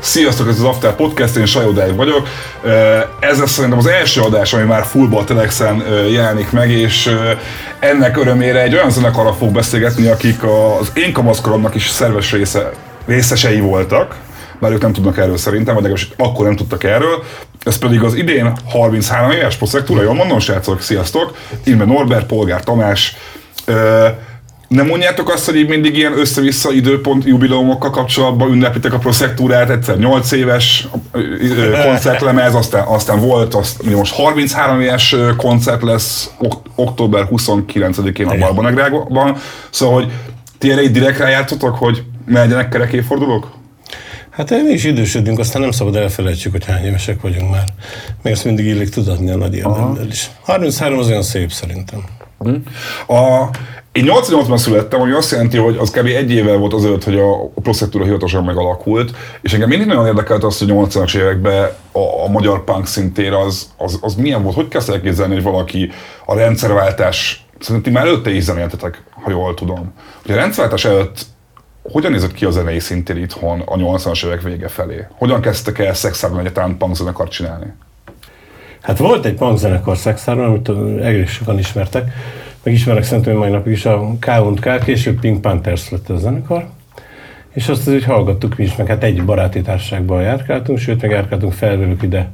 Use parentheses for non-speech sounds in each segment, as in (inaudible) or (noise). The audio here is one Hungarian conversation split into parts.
Sziasztok, ez az After Podcast, én Sajó Dáj vagyok. Ez lesz szerintem az első adás, ami már fullból Telexen jelenik meg, és ennek örömére egy olyan zenekarra fog beszélgetni, akik az én kamaszkoromnak is szerves része, részesei voltak, bár ők nem tudnak erről szerintem, vagy legalábbis akkor nem tudtak erről. Ez pedig az idén 33 éves proszektúra, jól mondom, srácok, sziasztok! Ilme Norbert, Polgár Tamás, nem mondjátok azt, hogy így mindig ilyen össze-vissza időpont jubileumokkal kapcsolatban ünneplitek a proszektúrát, egyszer 8 éves koncertlemez, aztán, aztán volt, azt, most 33 éves koncert lesz ok- október 29-én a Barbanegrágban, szóval, hogy ti erre így direkt rájátszotok, hogy menjenek kerek évfordulók? Hát mi is idősödünk, aztán nem szabad elfelejtsük, hogy hány évesek vagyunk már. Még ezt mindig illik tudatni a nagy érdemben is. 33 az olyan szép szerintem. A, én 88-ban születtem, ami azt jelenti, hogy az kb. egy évvel volt azelőtt, hogy a proszektúra hivatalosan megalakult, és engem mindig nagyon érdekelt az, hogy 80-as években a, a magyar punk szintér az, az, az milyen volt, hogy kezdte elképzelni, hogy valaki a rendszerváltás, szerintem már előtte is zenéltetek, ha jól tudom. Hogy a rendszerváltás előtt hogyan nézett ki a zenei szintér itthon a 80-as évek vége felé? Hogyan kezdtek el szexárban egyáltalán punk zenekart csinálni? Hát volt egy punk zenekar szexáron, amit egész sokan ismertek, meg ismerek szerintem mai napig is a K&K, később Pink Panthers lett a zenekar, és azt azért hallgattuk mi is, meg hát egy baráti társaságban járkáltunk, sőt, meg járkáltunk felvelük ide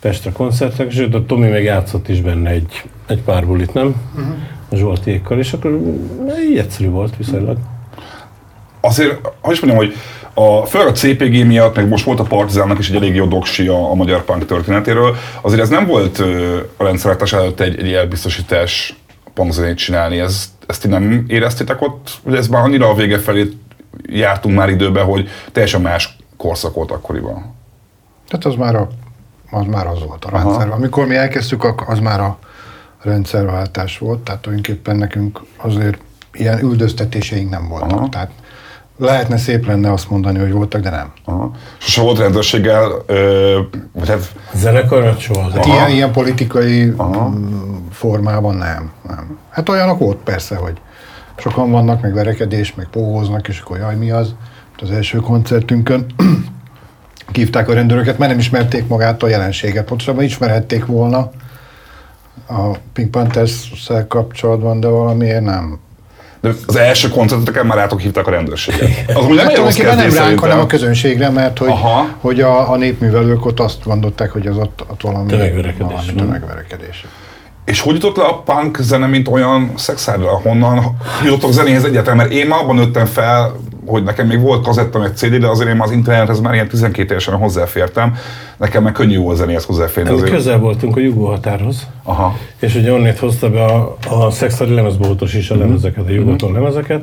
Pestre koncertek, sőt, a Tomi meg játszott is benne egy, egy pár bulit, nem? Uh-huh. A Zsoltiékkal, és akkor így egyszerű volt viszonylag. Azért, hogy is mondjam, hogy a, főleg a CPG miatt, meg most volt a Partizánnak is egy elég jó doksi a, a magyar punk történetéről, azért ez nem volt a rendszerváltás előtt egy, egy elbiztosítás punkzenét csinálni. Ez, ezt ti nem éreztétek ott, hogy ez már annyira a vége felé jártunk már időbe, hogy teljesen más korszak volt akkoriban? Tehát az már, a, az, már az volt a rendszer. Amikor mi elkezdtük, az már a rendszerváltás volt, tehát tulajdonképpen nekünk azért ilyen üldöztetéseink nem voltak. Aha. Tehát Lehetne szép lenne azt mondani, hogy voltak, de nem. Aha. Sose volt rendőrséggel, ö, vagy hát... Zenekarot soha. Ilyen, ilyen politikai Aha. Formában nem, nem. Hát olyanok volt persze, hogy sokan vannak, meg verekedés, meg póhoznak, és akkor jaj, mi az? Az első koncertünkön (clears throat) kívták a rendőröket, mert nem ismerték magát a jelenséget. Pontosabban ismerhették volna a Pink panthers kapcsolatban, de valamiért nem de az első koncerteken már rátok hívták a rendőrséget. Az úgy nem hát, rossz nem ránk, hanem a közönségre, mert hogy, hogy a, a népművelők ott azt gondolták, hogy az ott, ott valami tömegverekedés. Valami tömegverekedés. És hogy jutott le a punk zene, mint olyan szexárra? Honnan jutottok zenéhez egyáltalán? Mert én már abban nőttem fel, hogy nekem még volt kazettam egy CD, de azért én már az internethez már ilyen 12 évesen hozzáfértem. Nekem meg könnyű volt zenéhez hozzáférni. Hát, közel voltunk a Jugó határhoz. Aha. És ugye onnét hozta be a, a szexári lemezboltos is a mhm. lemezeket, a Jugóton mm-hmm. lemezeket.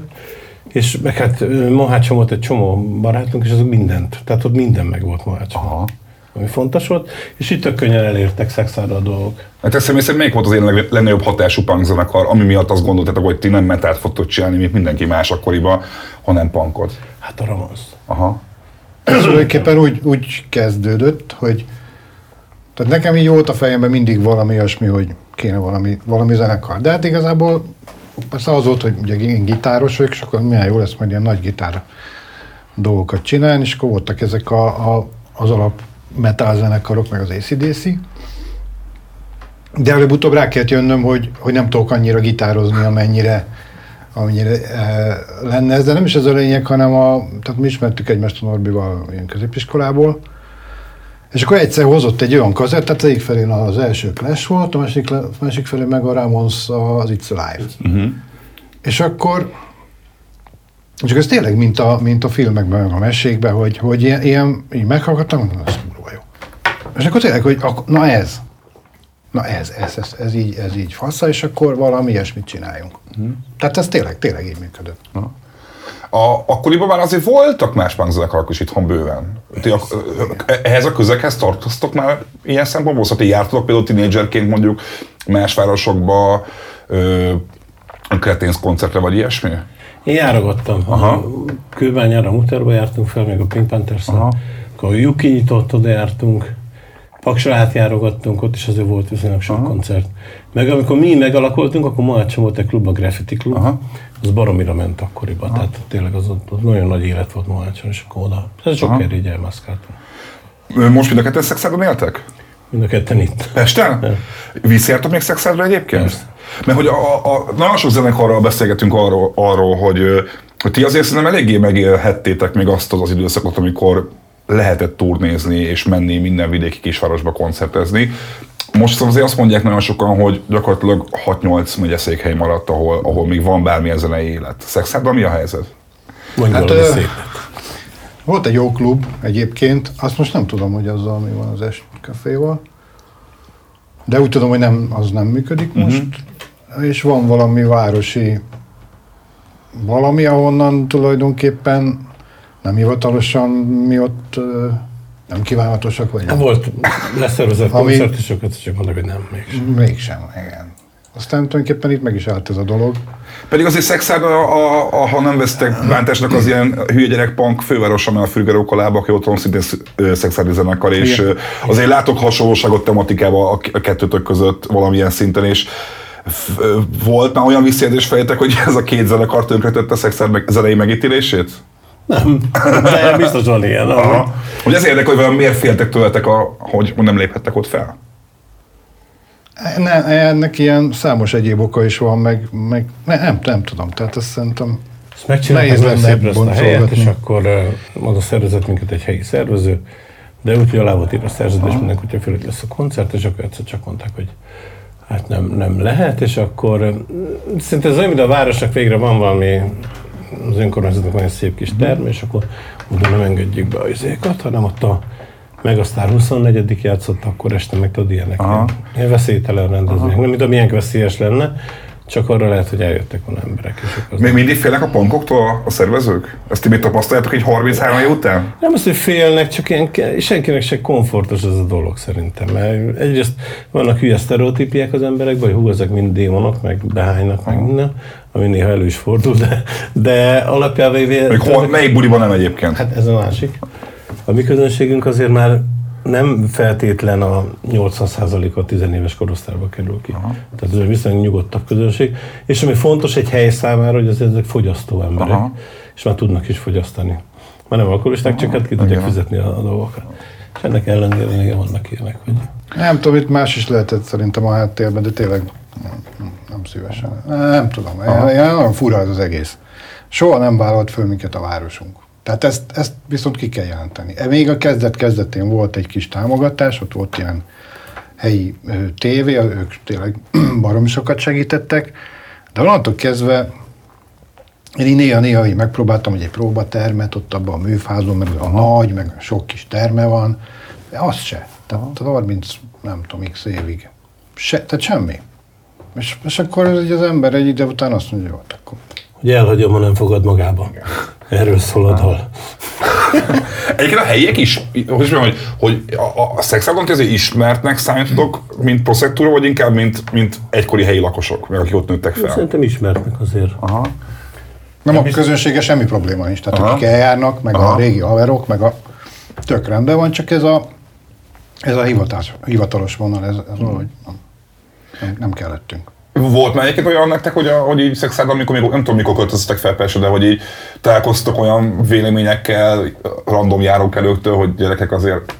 És meg hát Mohácson volt egy csomó barátunk, és azok mindent. Tehát ott minden meg volt Mohácson. Aha ami fontos volt, és itt tök könnyen elértek szexára a dolgok. Hát ezt személy szerint melyik volt az én legnagyobb hatású punk zenekar, ami miatt azt gondoltátok, hogy ti nem metált fogtok csinálni, mint mindenki más akkoriban, hanem punkot? Hát a Ramones. Aha. Ez tulajdonképpen úgy, úgy kezdődött, hogy tehát nekem így volt a fejemben mindig valami olyasmi, hogy kéne valami, valami zenekar. De hát igazából persze az volt, hogy ugye én gitáros vagyok, és akkor milyen jó lesz majd ilyen nagy gitár dolgokat csinálni, és akkor voltak ezek a, a, az alap metal zenekarok, meg az ACDC. De előbb-utóbb rá kellett jönnöm, hogy, hogy nem tudok annyira gitározni, amennyire, amennyire e, lenne ez, de nem is ez a lényeg, hanem a, tehát mi ismertük egymást a Norbival ilyen középiskolából, és akkor egyszer hozott egy olyan kazett, tehát egyik felén az első Clash volt, a másik, másik felén meg a Ramones az It's Alive. Uh-huh. És akkor csak ez tényleg, mint a, mint a filmekben, a mesékben, hogy, hogy ilyen, ilyen így meghallgattam, az és akkor tényleg, hogy na ez, na ez, ez, ez, ez, így, ez így fasza, és akkor valami ilyesmit csináljunk. Hmm. Tehát ez tényleg, tényleg így működött. Na. A, akkoriban már azért voltak más punkzenekarok is itthon bőven. Ti a, ehhez a közeghez tartoztok már ilyen szempontból? Szóval ti jártatok például tínédzserként mondjuk más városokba, kreténz koncertre vagy ilyesmi? Én járogattam. Aha. Kőbányára, Muterba jártunk fel, még a Pink panthers akkor a Yuki nyitott, oda jártunk. Paksra átjárogattunk, ott is azért volt viszonylag sok Aha. koncert. Meg amikor mi megalakultunk, akkor Mohácson volt egy klub, a Graffiti Klub, Aha. az baromira ment akkoriban, Aha. tehát tényleg az ott nagyon nagy élet volt Mohácson, és akkor oda. Ez sok erre így elmászkáltam. Most mind a ketten Szexádon éltek? Mind a ketten itt. Pesten? (laughs) Visszajártok még Szexádra egyébként? Persze. Mert hogy a, a, nagyon sok zenekarral beszélgetünk arról, arról hogy, hogy ti azért szerintem eléggé megélhettétek még azt az, az időszakot, amikor lehetett turnézni és menni minden vidéki kisvárosba koncertezni. Most azért azt mondják nagyon sokan, hogy gyakorlatilag 6-8 megyeszékhely maradt, ahol, ahol még van bármilyen zenei élet. Szexádban mi a helyzet? Mondj Hát, ö, szép. Volt egy jó klub egyébként, azt most nem tudom, hogy azzal mi van az Estkaféval, de úgy tudom, hogy nem, az nem működik most, és van valami városi valami, ahonnan tulajdonképpen nem hivatalosan mi ott nem kívánatosak vagyunk. Volt leszervezett Ami- koncert, és sokat csak mondok, hogy nem, mégsem. Mégsem, igen. Aztán tulajdonképpen itt meg is állt ez a dolog. Pedig azért Szexárd, a, a, a, ha nem vesztek bántásnak, az ilyen hülye gyerekpunk főváros, ami a Fürgeró lába, aki otthon szintén szexárdi zenekar, és Igen. azért látok hasonlóságot tematikával a, kettőtök között valamilyen szinten, és volt már olyan visszajelzés fejtek, hogy ez a két zenekar tönkretette a Szexárd meg, zenei megítélését? Nem, de biztos van ilyen. Aha. Hogy ez érdekel, hogy vajon miért féltek tőletek, a, hogy nem léphettek ott fel? Ne, ennek ilyen számos egyéb oka is van, meg, meg ne, nem, nem tudom, tehát azt szerintem Ezt megcsinálták Nehéz lenne ezt a helyet, és akkor oda szervezett minket egy helyi szervező, de úgy, hogy alá volt írva a szerződés, minden kutya fölött lesz a koncert, és akkor egyszer csak mondták, hogy hát nem, nem lehet, és akkor szinte ez olyan, mint a városnak végre van valami az önkormányzatnak van egy szép kis term, és akkor oda nem engedjük be a izékat, hanem ott a Megasztár 24 játszott, akkor este meg tudod ilyenek. Ilyen veszélytelen rendezvények. Nem tudom, milyen veszélyes lenne, csak arra lehet, hogy eljöttek volna emberek. És akkor Még mindig félnek a punkoktól a, szervezők? Ezt ti mit tapasztaljátok egy 33 év után? Nem az, hogy félnek, csak ilyen, senkinek se komfortos ez a dolog szerintem. Mert egyrészt vannak hülye sztereotípiák az emberekben, hogy hú, ezek mind démonok, meg behánynak, meg minden, ami néha elő is fordul, de, de alapjában. Még hol, melyik buliban nem egyébként? Hát ez a másik. A mi közönségünk azért már nem feltétlen a 80% a 10 éves korosztályba kerül ki. Aha. Tehát ez egy viszonylag nyugodtabb közönség. És ami fontos egy hely számára, hogy azért ezek fogyasztó emberek, Aha. Aha. és már tudnak is fogyasztani. Már nem alkoholisták, csak hát ki tudják Igen. fizetni a, a dolgokat. És ennek ellenére vannak ilyenek, hogy nem tudom, itt más is lehetett szerintem a háttérben, de tényleg nem, nem szívesen. Nem tudom, ilyen nagyon fura ez az egész. Soha nem vállalt föl minket a városunk. Tehát ezt, ezt viszont ki kell jelenteni. E, Még a kezdet-kezdetén volt egy kis támogatás, ott volt ilyen helyi tévé, ők tényleg (clears throat) baromi sokat segítettek, de onnantól kezdve én néha-néha így megpróbáltam, hogy egy próbatermet ott abban a műfázon, mert a nagy, meg sok kis terme van, de az se. Tehát 30, nem tudom, x évig. Se, tehát semmi. És, és akkor az ember egy ide után azt mondja, jó, hát akkor hogy elhagyom, ha nem fogad magába. Erről szól a dal. Egyébként a helyiek is, hogy, mondjam, hogy, hogy a, a, a szexágon kezdő ismertnek számítotok, mint proszektúra, vagy inkább, mint, mint egykori helyi lakosok, meg akik ott nőttek fel? Szerintem ismertnek azért. Aha. Nem, a közönsége semmi probléma nincs. Tehát Aha. akik eljárnak, meg Aha. a régi haverok, meg a tök rendben van, csak ez a, ez a hivatás, hivatalos vonal, ez, ez valahogy nem, nem, nem kellettünk. Volt már egyébként olyan nektek, hogy, a, hogy így szexádban, amikor még, nem tudom mikor költöztetek fel persze, de hogy így találkoztok olyan véleményekkel, random járókelőktől, hogy gyerekek azért,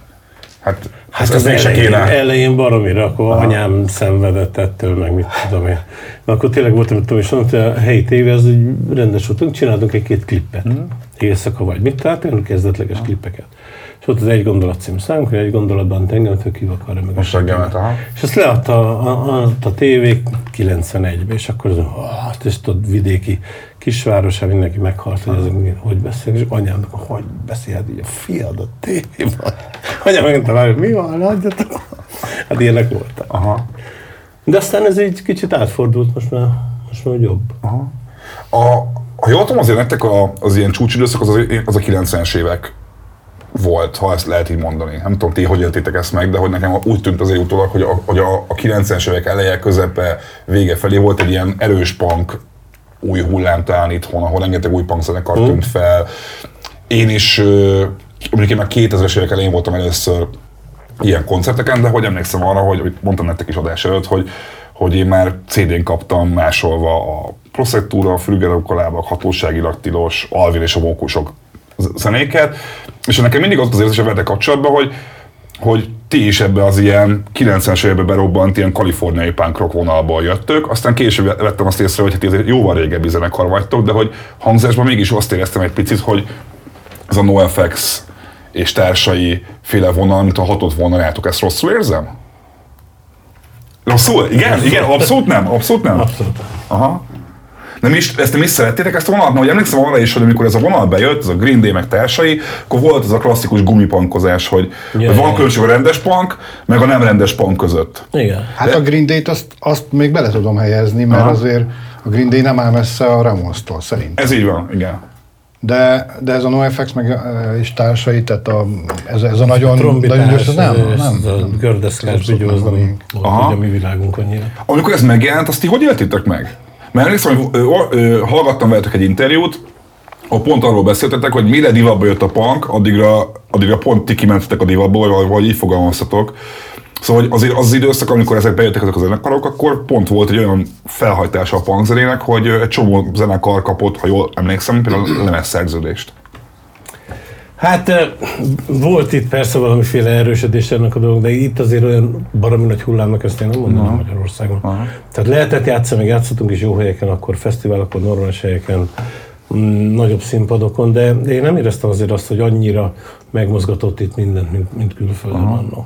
hát, hát ez, ez még se elején, kéne. elején baromira, akkor Aha. anyám szenvedett ettől, meg mit tudom én. Na, akkor tényleg voltam, mit tudom, és mondtam, hogy a helyi tévé, az így rendes voltunk, csináltunk egy-két klippet. Mm. Éjszaka vagy mit, tehát olyan kezdetleges Aha. klippeket. Ott az egy gondolat cím szám, hogy egy gondolatban engem tök hív akarja meg. a aha. És azt leadta a, a, a, tévé 91-ben, és akkor az, oh, és tudod, vidéki kisvárosa, mindenki meghalt, hogy ezek hogy beszélnek, és anyámnak, hogy beszélhet így a fiad a tévében. Anyám már, hogy mi van, adjatok. Hát ilyenek voltak. Aha. De aztán ez így kicsit átfordult, most már, most már jobb. A, ha jól tudom, azért nektek a, az ilyen csúcsidőszak az, az, az a 90-es évek volt, ha ezt lehet így mondani. Nem tudom, ti hogy éltétek ezt meg, de hogy nekem úgy tűnt azért utólag, hogy a, hogy a, a 90-es évek eleje, közepe, vége felé volt egy ilyen erős punk új hullám talán itthon, ahol rengeteg új punk zenekar Mm. tűnt fel. Én is, mondjuk én már 2000-es évek elején voltam először ilyen koncerteken, de hogy emlékszem arra, hogy, hogy mondtam nektek is adás előtt, hogy, hogy én már CD-n kaptam másolva a Prosectura, a Frügerokolábak, hatóságilag tilos, Alvin és a Mókusok zenéket, és nekem mindig az az érzésem vele kapcsolatban, hogy hogy ti is ebbe az ilyen 90-es években berobbant ilyen kaliforniai punk rock vonalból jöttök, aztán később vettem azt észre, hogy hát ez jóval régebbi zenekar vagytok, de hogy hangzásban mégis azt éreztem egy picit, hogy ez a NoFX és társai féle vonal, mint a hatott volna rátok, ezt rosszul érzem? Rosszul? Igen? Igen? Abszolút nem? Abszolút nem? Abszolút. Aha. Nem is, ezt nem is szerettétek ezt a vonalat? Mert emlékszem arra is, hogy amikor ez a vonal bejött, ez a Green Day meg társai, akkor volt ez a klasszikus gumipankozás, hogy, Ja, hogy van különbség a rendes punk, meg a nem rendes punk között. Igen. Hát a Green Day-t azt, azt még bele tudom helyezni, mert Aha. azért a Green Day nem áll messze a Ramones-tól szerintem. Ez így van, igen. De, de ez a NoFX meg és társai, tehát a, ez, ez a nagyon, Trombitás, nagyon gyors, ez nem, ez nem. a gördeszkás Abszolút bigyó, az nem nem a mi világunk annyira. Amikor ez megjelent, azt ti hogy éltétek meg? Mert emlékszem, hogy hallgattam veletek egy interjút, ahol pont arról beszéltetek, hogy mire divatba jött a punk, addigra, addigra pont ti kimentetek a divatba, vagy valahogy így fogalmaztatok. Szóval hogy azért az, az időszak, amikor ezek bejöttek ezek a zenekarok, akkor pont volt egy olyan felhajtása a punk zenének, hogy egy csomó zenekar kapott, ha jól emlékszem, például lemezszerződést. Hát volt itt persze valamiféle erősödés ennek a dolog, de itt azért olyan baromi nagy hullámnak ezt én nem mondanám Magyarországon. Tehát lehetett játszani, meg játszottunk is jó helyeken, akkor fesztiválokon, normális helyeken, mm, nagyobb színpadokon, de, de én nem éreztem azért azt, hogy annyira megmozgatott itt mindent, mint, mint külföldön annó.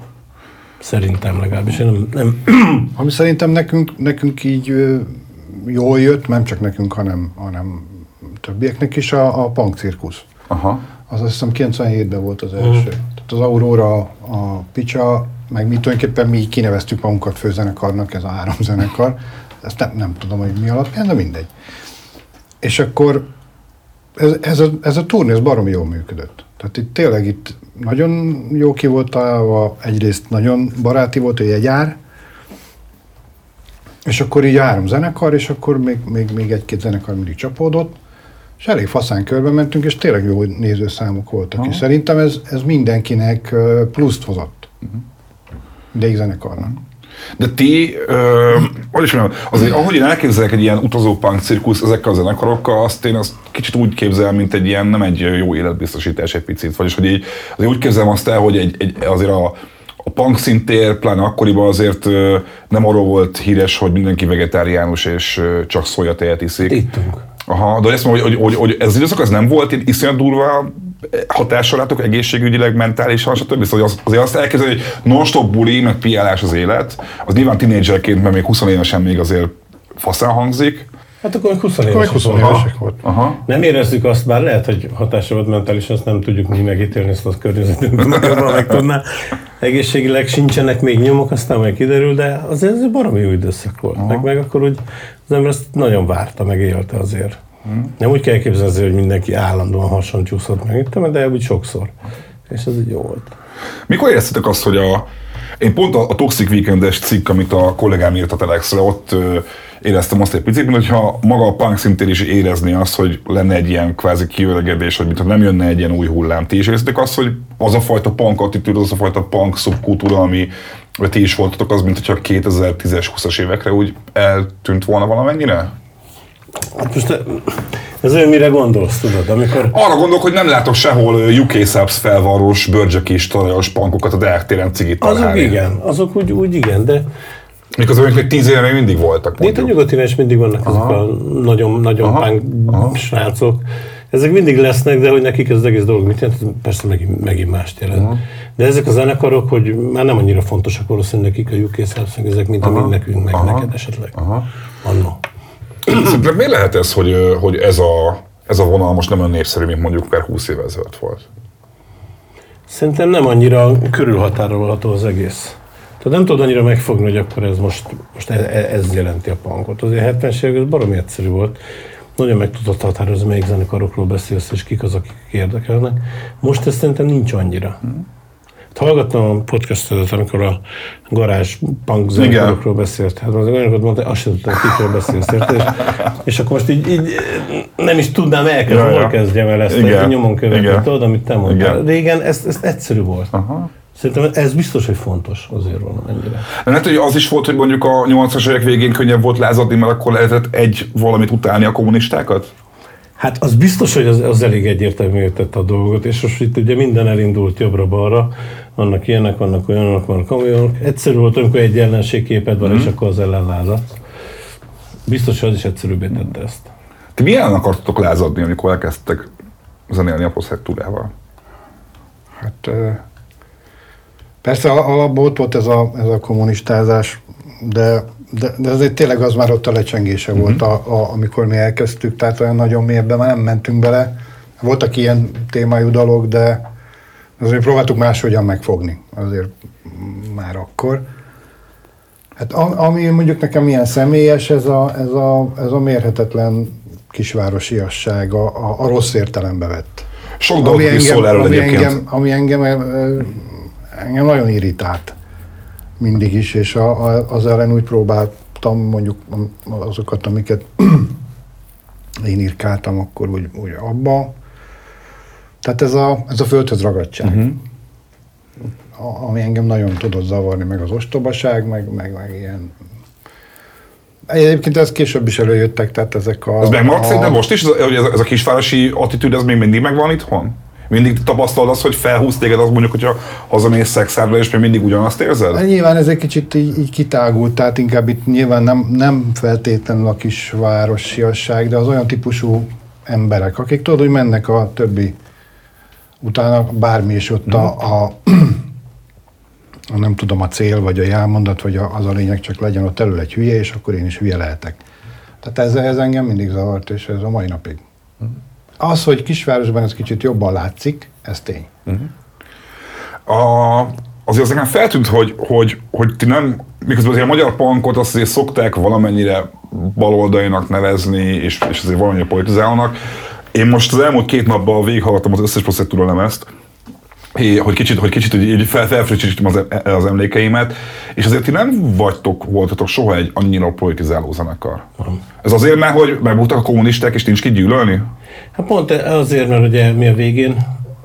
Szerintem legalábbis. Én nem, nem (clears throat) Ami szerintem nekünk, nekünk így jól jött, nem csak nekünk, hanem, hanem többieknek is a, a punk cirkusz. Aha. Az azt hiszem 97-ben volt az első. Tehát az Aurora, a Picsa, meg mi tulajdonképpen mi kineveztük magunkat főzenekarnak, ez a három zenekar. Ezt nem, nem tudom, hogy mi alapján, de mindegy. És akkor ez, ez, a, ez a turné, ez baromi jól működött. Tehát itt tényleg itt nagyon jó ki volt találva, egyrészt nagyon baráti volt, hogy egy jár, és akkor így három zenekar, és akkor még, még, még egy-két zenekar mindig csapódott, és elég faszán körbe mentünk, és tényleg jó nézőszámok voltak. Aha. És szerintem ez, ez mindenkinek pluszt hozott. Mindegyik zenekarnak. De ti, ö, hogy is mondjam, azért ahogy én elképzelek egy ilyen utazó punk cirkusz ezekkel a zenekarokkal, azt én azt kicsit úgy képzelem, mint egy ilyen, nem egy jó életbiztosítás egy picit, vagyis hogy így, azért úgy képzelem azt el, hogy egy, egy azért a, a punk szintér, pláne akkoriban azért ö, nem arról volt híres, hogy mindenki vegetáriánus és ö, csak szójatejet iszik. ittunk. Aha, de ezt mondom, hogy, hogy, hogy, hogy ez az időszak az nem volt, így iszonyat durva hatással látok egészségügyileg, mentálisan, stb. Szóval az, azért azt elképzelni, hogy non-stop buli, meg piálás az élet, az nyilván tínédzserként, mert még 20 évesen még azért faszán hangzik. Hát akkor még 20 Akkor meg éves 20 voltunk. évesek volt. Aha. Nem érezzük azt, bár lehet, hogy hatása volt mentálisan, azt nem tudjuk mi megítélni, ezt a környezetünkben jobban meg tudná. Egészségileg sincsenek még nyomok, aztán majd kiderül, de azért ez egy baromi jó időszak volt. Meg, meg akkor úgy az ember ezt nagyon várta, meg élte azért. Nem úgy kell képzelni, hogy mindenki állandóan hason csúszott meg, de úgy sokszor. És ez így jó volt. Mikor éreztetek azt, hogy a... Én pont a, a Toxic Weekendes cikk, amit a kollégám írt a Telexre, ott ö, éreztem azt egy picit, hogyha maga a punk szintén is érezni azt, hogy lenne egy ilyen kvázi kiöregedés, hogy mintha nem jönne egy ilyen új hullám. Ti is éreztek azt, hogy az a fajta punk attitűd, az a fajta punk szubkultúra, ami vagy ti is voltatok, az, mint hogyha 2010-es, 20-as évekre úgy eltűnt volna valamennyire? Hát most ez olyan, mire gondolsz, tudod, amikor Arra gondolok, hogy nem látok sehol UK Subs felvarros, bőrcsökés, talajos punkokat a Deák téren cigit azok igen, azok úgy, úgy igen, de Miközben még 10 éve még mindig voltak. De itt a mondjuk. nyugati is mindig vannak ezek a nagyon, nagyon Aha. punk srácok. Ezek mindig lesznek, de hogy nekik ez az egész dolog mit jelent, persze megint, megint mást jelent. De ezek a zenekarok, hogy már nem annyira fontosak valószínűleg nekik a UK Subs, ezek, mint amik nekünk, meg Aha. neked esetleg. Annó. Szerinted miért lehet ez, hogy, hogy ez, a, ez a vonal most nem olyan népszerű, mint mondjuk akár 20 éve ezelőtt volt? Szerintem nem annyira körülhatárolható az egész. Tehát nem tudod annyira megfogni, hogy akkor ez most, most ez, ez jelenti a punkot. Azért 70-es évek ez baromi egyszerű volt. Nagyon meg tudod határozni, melyik zenekarokról beszélsz, és kik az, akik érdekelnek. Most ez szerintem nincs annyira. Hát hallgattam a podcastot, amikor a garázs punk zenekarokról beszélt. Hát az olyanokat mondta, azt sem tudtam, kikről beszélsz, érted? És, és akkor most így, így nem is tudnám elkezdeni, hol kezdjem el ezt, Igen. hogy nyomon követni, tudod, amit te mondtál. Igen. Régen ez, ez egyszerű volt. Aha. Szerintem ez biztos, hogy fontos azért valamennyire. De lehet, hogy az is volt, hogy mondjuk a 80-as évek végén könnyebb volt lázadni, mert akkor lehetett egy valamit utálni a kommunistákat? Hát az biztos, hogy az, az elég egyértelmű tette a dolgot, és most itt ugye minden elindult jobbra-balra, vannak ilyenek, vannak olyanok, vannak olyanok. Egyszerű volt, amikor egy ellenségképed van, mm. és akkor az ellen lázadsz. Biztos, hogy az is egyszerűbbé tette ezt. Ti milyen akartatok lázadni, amikor elkezdtek zenélni a poszhektúrával? Hát persze al- alapból ott volt ez a, ez a kommunistázás, de, de, de azért tényleg az már ott a lecsengése uh-huh. volt, a, a, amikor mi elkezdtük, tehát olyan nagyon mélyebben már nem mentünk bele. Voltak ilyen témájú dolog, de azért próbáltuk máshogyan megfogni, azért már akkor. Hát ami mondjuk nekem ilyen személyes, ez a, ez a, ez a mérhetetlen kisvárosiasság, a, a, a rossz értelembe vett. Sok dolog is szól erről ami egyébként. engem, ami engem, engem nagyon irritált mindig is, és a, a, az ellen úgy próbáltam mondjuk azokat, amiket (clears throat) én írkáltam, akkor úgy, úgy abba. Tehát ez a, ez a földhöz ragadtság. Uh-huh. A, ami engem nagyon tudott zavarni, meg az ostobaság, meg, meg, meg ilyen Egyébként ez később is előjöttek, tehát ezek a... Ez megmaradt a, szerintem most is, ez, ez, ez a kisvárosi attitűd, ez még mindig megvan itthon? Mindig tapasztalod azt, hogy felhúz téged az mondjuk, hogyha hazamész szexárba, és még mindig ugyanazt érzed? Hát Nyilván ez egy kicsit így, így kitágult, tehát inkább itt nyilván nem, nem feltétlenül a kisvárosiasság, de az olyan típusú emberek, akik tudod, hogy mennek a többi utána bármi is ott a, a, a nem tudom, a cél, vagy a jelmondat, vagy a, az a lényeg, csak legyen ott elő egy hülye, és akkor én is hülye lehetek. Tehát ez, ez engem mindig zavart, és ez a mai napig. Az, hogy kisvárosban ez kicsit jobban látszik, ez tény. A, azért az nekem feltűnt, hogy, hogy, hogy ti nem, miközben azért a magyar punkot azt azért szokták valamennyire baloldalinak nevezni, és, és azért valamennyire politizálnak. Én most az elmúlt két napban végighallgattam az összes Proszektúra lemezt, hogy kicsit, hogy kicsit így, így fel, felfrissítsem az, az emlékeimet, és azért ti nem vagytok, voltatok soha egy annyira politizáló zenekar. Ez azért, mert hogy megbuktak a kommunisták, és nincs ki gyűlölni? Hát pont azért, mert ugye mi a végén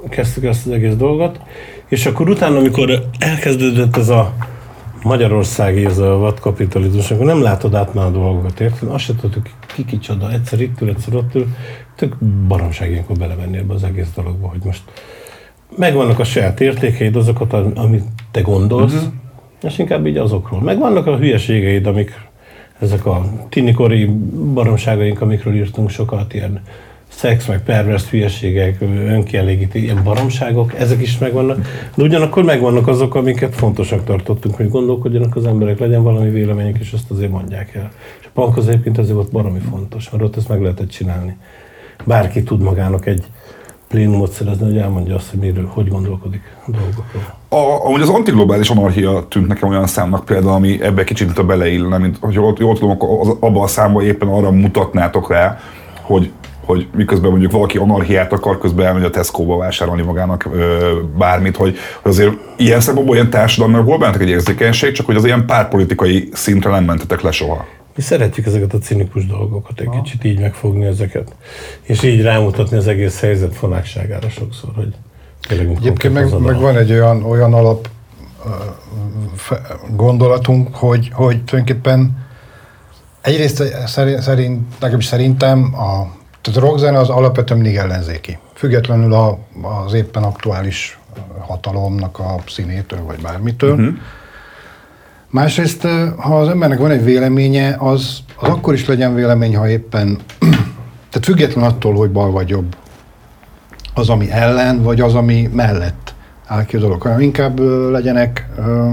kezdtük ezt az egész dolgot, és akkor utána, amikor elkezdődött ez a Magyarországi, ez a vadkapitalizmus, akkor nem látod át már a dolgokat, érted? Azt se tudtuk, ki kicsoda, egyszer itt ül, egyszer ott ül, tök baromság ilyenkor belevenni ebbe az egész dologba, hogy most megvannak a saját értékeid, azokat, amit te gondolsz, uh-huh. és inkább így azokról. Megvannak a hülyeségeid, amik ezek a tinikori baromságaink, amikről írtunk sokat, ilyen szex, meg pervers hülyeségek, önkielégítő, ilyen baromságok, ezek is megvannak. De ugyanakkor megvannak azok, amiket fontosak tartottunk, hogy gondolkodjanak az emberek, legyen valami véleményük, és azt azért mondják el. És a punk az egyébként azért volt baromi fontos, mert ott ezt meg lehetett csinálni. Bárki tud magának egy plénumot szerezni, hogy elmondja azt, hogy miről, hogy gondolkodik a dolgokról. A, amúgy az antiglobális anarchia tűnt nekem olyan számnak például, ami ebbe kicsit a beleillene, mint hogy jól, jól tudom, akkor az, abban a számban éppen arra mutatnátok rá, hogy hogy miközben mondjuk valaki anarchiát akar, közben elmegy a Tesco-ba vásárolni magának ö, bármit, hogy, hogy azért ilyen szempontból ilyen társadalmi volt bennetek egy érzékenység, csak hogy az ilyen párpolitikai szintre nem mentetek le soha. Mi szeretjük ezeket a cinikus dolgokat, egy kicsit így megfogni ezeket, és így rámutatni az egész helyzet fonákságára sokszor, hogy tényleg Egyébként meg, meg van egy olyan, olyan alap fe- gondolatunk, hogy, hogy tulajdonképpen egyrészt szerint, szerint legalábbis szerintem a, tehát a rockzene az alapvetően mindig ellenzéki. Függetlenül a, az éppen aktuális hatalomnak a színétől, vagy bármitől. Uh-huh. Másrészt, ha az embernek van egy véleménye, az, az akkor is legyen vélemény, ha éppen, (clears throat) tehát független attól, hogy bal vagy jobb az, ami ellen, vagy az, ami mellett áll ki a dolog, hanem inkább legyenek ö,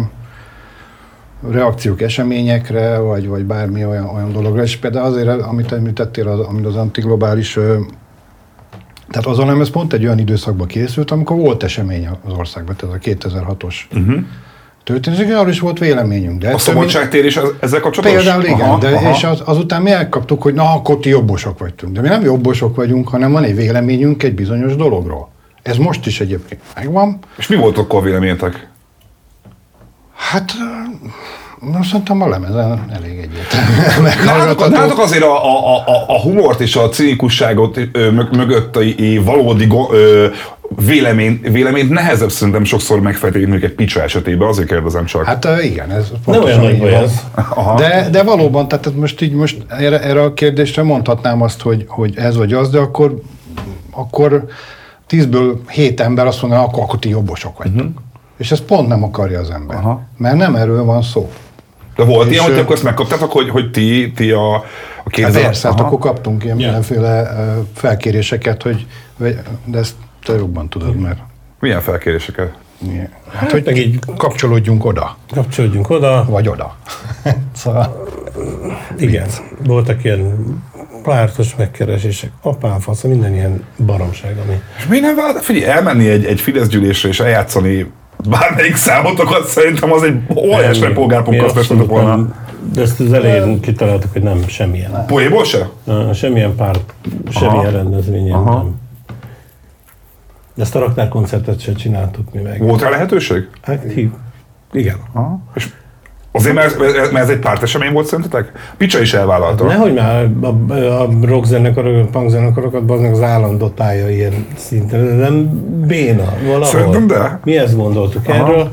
reakciók eseményekre, vagy, vagy bármi olyan, olyan dologra. És például azért, amit említettél, az, amit az antiglobális, ö, tehát az nem ez pont egy olyan időszakban készült, amikor volt esemény az országban, tehát a 2006-os uh-huh. Történet, arról is volt véleményünk. De A szabadságtér is ez- ezzel kapcsolatos? Például igen, Aha, de, aha. és az, azután mi elkaptuk, hogy na, akkor ti jobbosok vagytunk. De mi nem jobbosok vagyunk, hanem van egy véleményünk egy bizonyos dologról. Ez most is egyébként megvan. És mi volt akkor a véleményetek? Hát, most szerintem a lemezen elég egyértelmű. Nálatok, (laughs) Meghallgatható. nálatok azért a, a, a, a humort és a cinikusságot ö, mögött a, a valódi ö, vélemény, véleményt nehezebb szerintem sokszor megfejteni, mondjuk egy picsa esetében, azért kérdezem csak. Hát igen, ez Nem pontosan olyan nagy így baj ez. De, de valóban, tehát most így most erre, erre a kérdésre mondhatnám azt, hogy, hogy ez vagy az, de akkor, akkor tízből hét ember azt mondaná, akkor, akkor ti jobbosok vagytok. Uh-huh. És ezt pont nem akarja az ember. Aha. Mert nem erről van szó. De volt és, ilyen, hogy akkor ezt megkaptátok, hogy, hogy ti, ti a, a Hát kézzel... persze, hát akkor kaptunk ilyen Ja. mindenféle felkéréseket, hogy, de ezt te jobban tudod, mert Milyen felkéréseket? hát, hát hogy meg így- kapcsolódjunk oda, Kapcsolódjunk oda. vagy oda. (laughs) szóval, Igen, voltak ilyen pártos megkeresések, apám fasz, minden ilyen baromság, ami... És mi nem vált? Figyelj, elmenni egy, egy Fidesz gyűlésre és eljátszani bármelyik számotokat, szerintem az egy óriás abszolút festett volna. De ezt az elején kitaláltuk, hogy nem, semmilyen. Poéból se? Semmilyen párt, semmilyen rendezvényen Aha. nem. De ezt a raktárkoncertet se csináltuk mi meg. Volt rá lehetőség? Hát, hív. Igen. Aha. És azért, mert, mert ez egy pártesemény volt szerintetek? Picsa is elvállalta. Nehogy már a, a rock zenekarok, a punk zenekarokat baznak az állam dotálja ilyen szinten, nem béna valahol. Szerintem de. Mi ezt gondoltuk Aha. erről,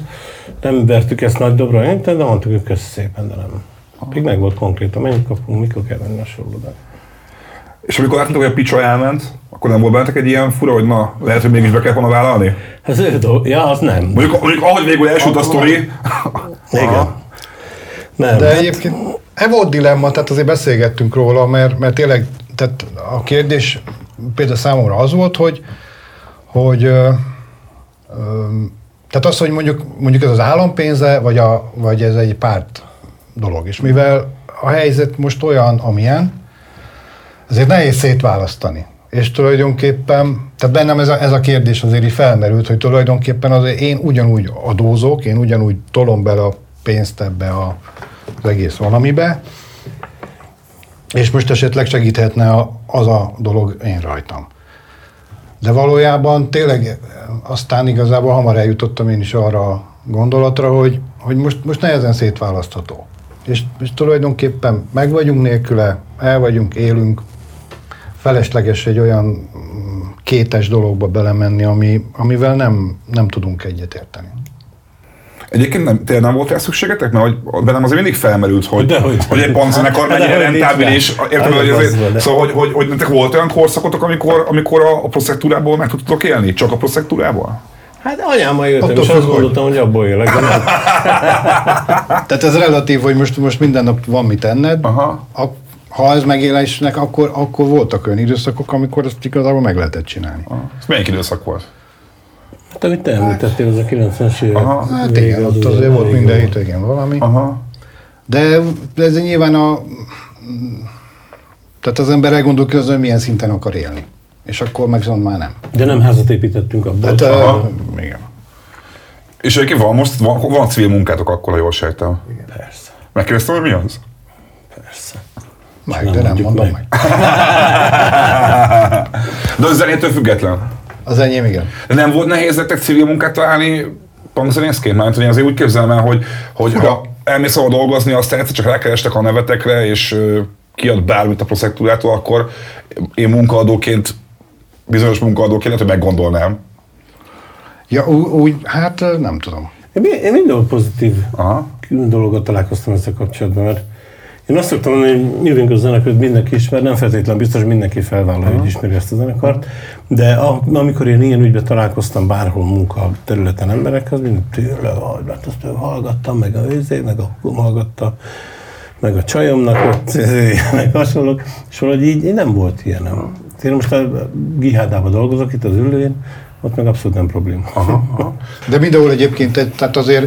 nem vertük ezt nagy dobra, de mondtuk, hogy kösz szépen, de nem. Még meg volt konkrétan, mennyit kapunk, mikor kell menni a sorba. És amikor láttátok, hogy a Picsa elment, akkor nem volt bennetek egy ilyen fura, hogy na, lehet, hogy mégis be kell volna vállalni? Ez ő dolg, ja, az nem. Mondjuk, mondjuk ahogy végül elsült a sztori, Igen. Nem. de egyébként e volt dilemma, tehát azért beszélgettünk róla, mert, mert tényleg tehát a kérdés például számomra az volt, hogy, hogy ö, ö, tehát az, hogy mondjuk, mondjuk ez az állampénze, vagy, a, vagy ez egy párt dolog. És mivel a helyzet most olyan, amilyen, ezért nehéz szétválasztani. És tulajdonképpen, tehát bennem ez a, ez a kérdés azért így felmerült, hogy tulajdonképpen azért én ugyanúgy adózok, én ugyanúgy tolom bele a pénzt ebbe a, az egész valamibe, és most esetleg segíthetne a, az a dolog én rajtam. De valójában tényleg aztán igazából hamar eljutottam én is arra a gondolatra, hogy, hogy most, most nehezen szétválasztható. És, és tulajdonképpen meg vagyunk nélküle, el vagyunk, élünk, felesleges egy olyan mm, kétes dologba belemenni, ami, amivel nem, nem tudunk egyetérteni. Egyébként nem, tényleg nem volt rá szükségetek? Mert hogy bennem azért mindig felmerült, hogy, Dehogy. hogy egy pantzenekar Hát, mennyire rentábilis. Értem, hogy az azért, szóval, hogy, hogy, hogy nektek volt olyan korszakotok, amikor, amikor a, a proszektúrából meg tudtatok élni? Csak a proszektúrából? Hát anyámmal jöttem, Attól és azt gondoltam, hogy abból élek, de nem. (laughs) Tehát ez relatív, hogy most, most minden nap van mit enned. Aha. A, ha ez megélésnek, akkor, akkor voltak olyan időszakok, amikor ezt igazából meg lehetett csinálni. Ez melyik időszak volt? Hát, amit te említettél, az a 90-es évek. Aha. Hát igen, ott az azért volt minden jó. hétvégén valami. Aha. De de ez nyilván a... Tehát az ember elgondolkozik, hogy milyen szinten akar élni. És akkor meg már nem. De nem házat építettünk abból. Hát, uh, igen. És egyébként van most, van, van civil munkátok akkor, ha jól sejtem. Persze, Megkérdeztem, hogy mi az? persze. Meg, Nem de nem mondom meg. meg. (laughs) De az zenétől független. Az enyém igen. De nem volt nehéz nektek civil munkát találni punkzenészként? Mert én azért úgy képzelem el, hogy, hogy ha elmész ahol dolgozni, aztán egyszer csak rákerestek a nevetekre, és kiad bármit a proszektúrától, akkor én munkaadóként, bizonyos munkaadóként lehet, hogy meggondolnám. Ja, úgy, hát nem tudom. Én, én minden pozitív Aha. dolgot találkoztam ezzel kapcsolatban, mert én azt szoktam mondani, hogy jövünk a zenekart, mindenki ismer, nem feltétlenül biztos, hogy mindenki felvállalja, hogy ismeri ezt a zenekart, de a, amikor én ilyen ügyben találkoztam bárhol munka területen emberekhez, mind tőle, hát azt ő hallgattam, meg a őzé, meg a hugom hallgatta, meg a csajomnak ott, (laughs) meg hasonlók, és valahogy így, nem volt ilyen. Én most a Gihádában dolgozok, itt az ülőjén, ott meg abszolút nem probléma. Aha, aha. De mindenhol egyébként, egy- tehát azért,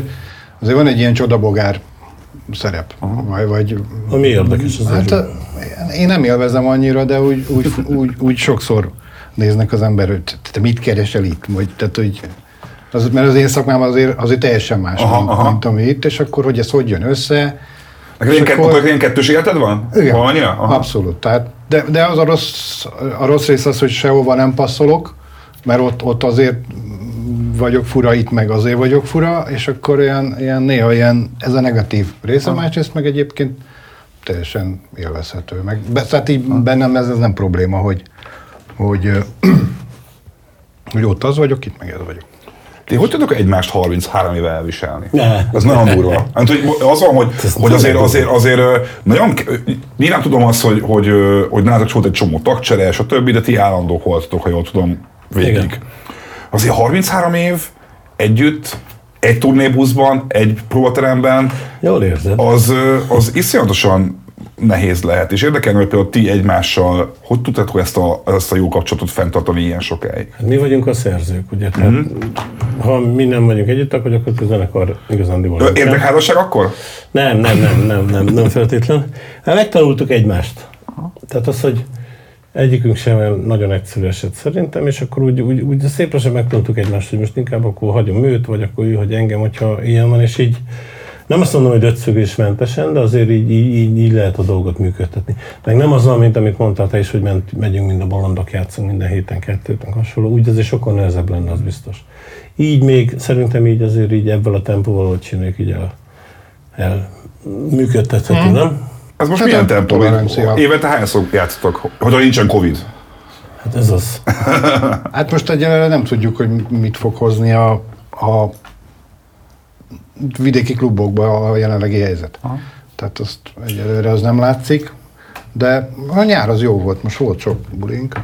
azért van egy ilyen csodabogár szerep. Vagy, vagy Ami érdekes az Hát ö, én nem élvezem annyira, de úgy, úgy, úgy, úgy sokszor néznek az ember, hogy te- mit keresel itt, vagy, tehát, hogy az, mert az én szakmám azért, azért teljesen más, Aha, mint, aha. mint ami itt, és akkor, hogy ez hogy jön össze. Neked akkor ilyen kettős életed van? Igen, Van annyira? Aha. abszolút. Tehát, de, de az a rossz, a rossz rész az, hogy sehova nem passzolok, mert ott, ott azért vagyok fura, itt meg azért vagyok fura, és akkor ilyen, ilyen néha ilyen, ez a negatív része, másrészt meg egyébként teljesen élvezhető. Meg, be, tehát így bennem ez, ez nem probléma, hogy, hogy (clears throat) Hogy ott az vagyok, itt meg ez vagyok. Ti hogy tudok egymást 33 éve elviselni? Ne. Ez nagyon durva. (laughs) Hát, hogy az van, hogy, Ez hogy azért, azért, azért nagyon, nyilván tudom azt, hogy, hogy, hogy nálatok volt egy csomó tagcsere, és a többi, de ti állandók voltatok, ha jól tudom, végig. Igen. Azért 33 év együtt, egy turnébuszban, egy próbateremben, Jól érzed? az, az iszonyatosan nehéz lehet. És érdekelne, hogy például ti egymással, hogy tudtátok ezt a, ezt a jó kapcsolatot fenntartani ilyen sokáig? Mi vagyunk a szerzők, ugye? Tehát, Mhm. ha mi nem vagyunk együtt, akkor gyakorlatilag a zenekar. Ö, nincsen. Érdekházasság akkor? Nem, nem, nem, nem, nem, nem feltétlen. Hát megtanultuk egymást. Tehát az, hogy egyikünk sem olyan nagyon egyszerű eset szerintem, és akkor úgy, úgy, úgy szép lassan megtanultuk egymást, hogy most inkább akkor hagyom őt, vagy akkor ő hagy engem, hogyha ilyen van, és így nem azt mondom, hogy ötszögésmentesen, de azért így, így, így, lehet a dolgot működtetni. Meg nem az van, mint amit mondtál te is, hogy ment, megyünk mind a bolondok, játszunk minden héten kettőt, meg hasonló. Úgy azért sokkal nehezebb lenne, az biztos. Így még, szerintem így azért így ebből a tempóval, hogy csináljuk, így el, el működtethető, Mhm. nem? Ez most Hát milyen a tempó? Évente hányszor játszotok, hogyha nincsen Covid? Hát ez az. (laughs) Hát most egyelőre nem tudjuk, hogy mit fog hozni a, a vidéki klubokba a jelenlegi helyzet. Aha. Tehát azt egyelőre az nem látszik, de a nyár az jó volt, most volt sok bulink.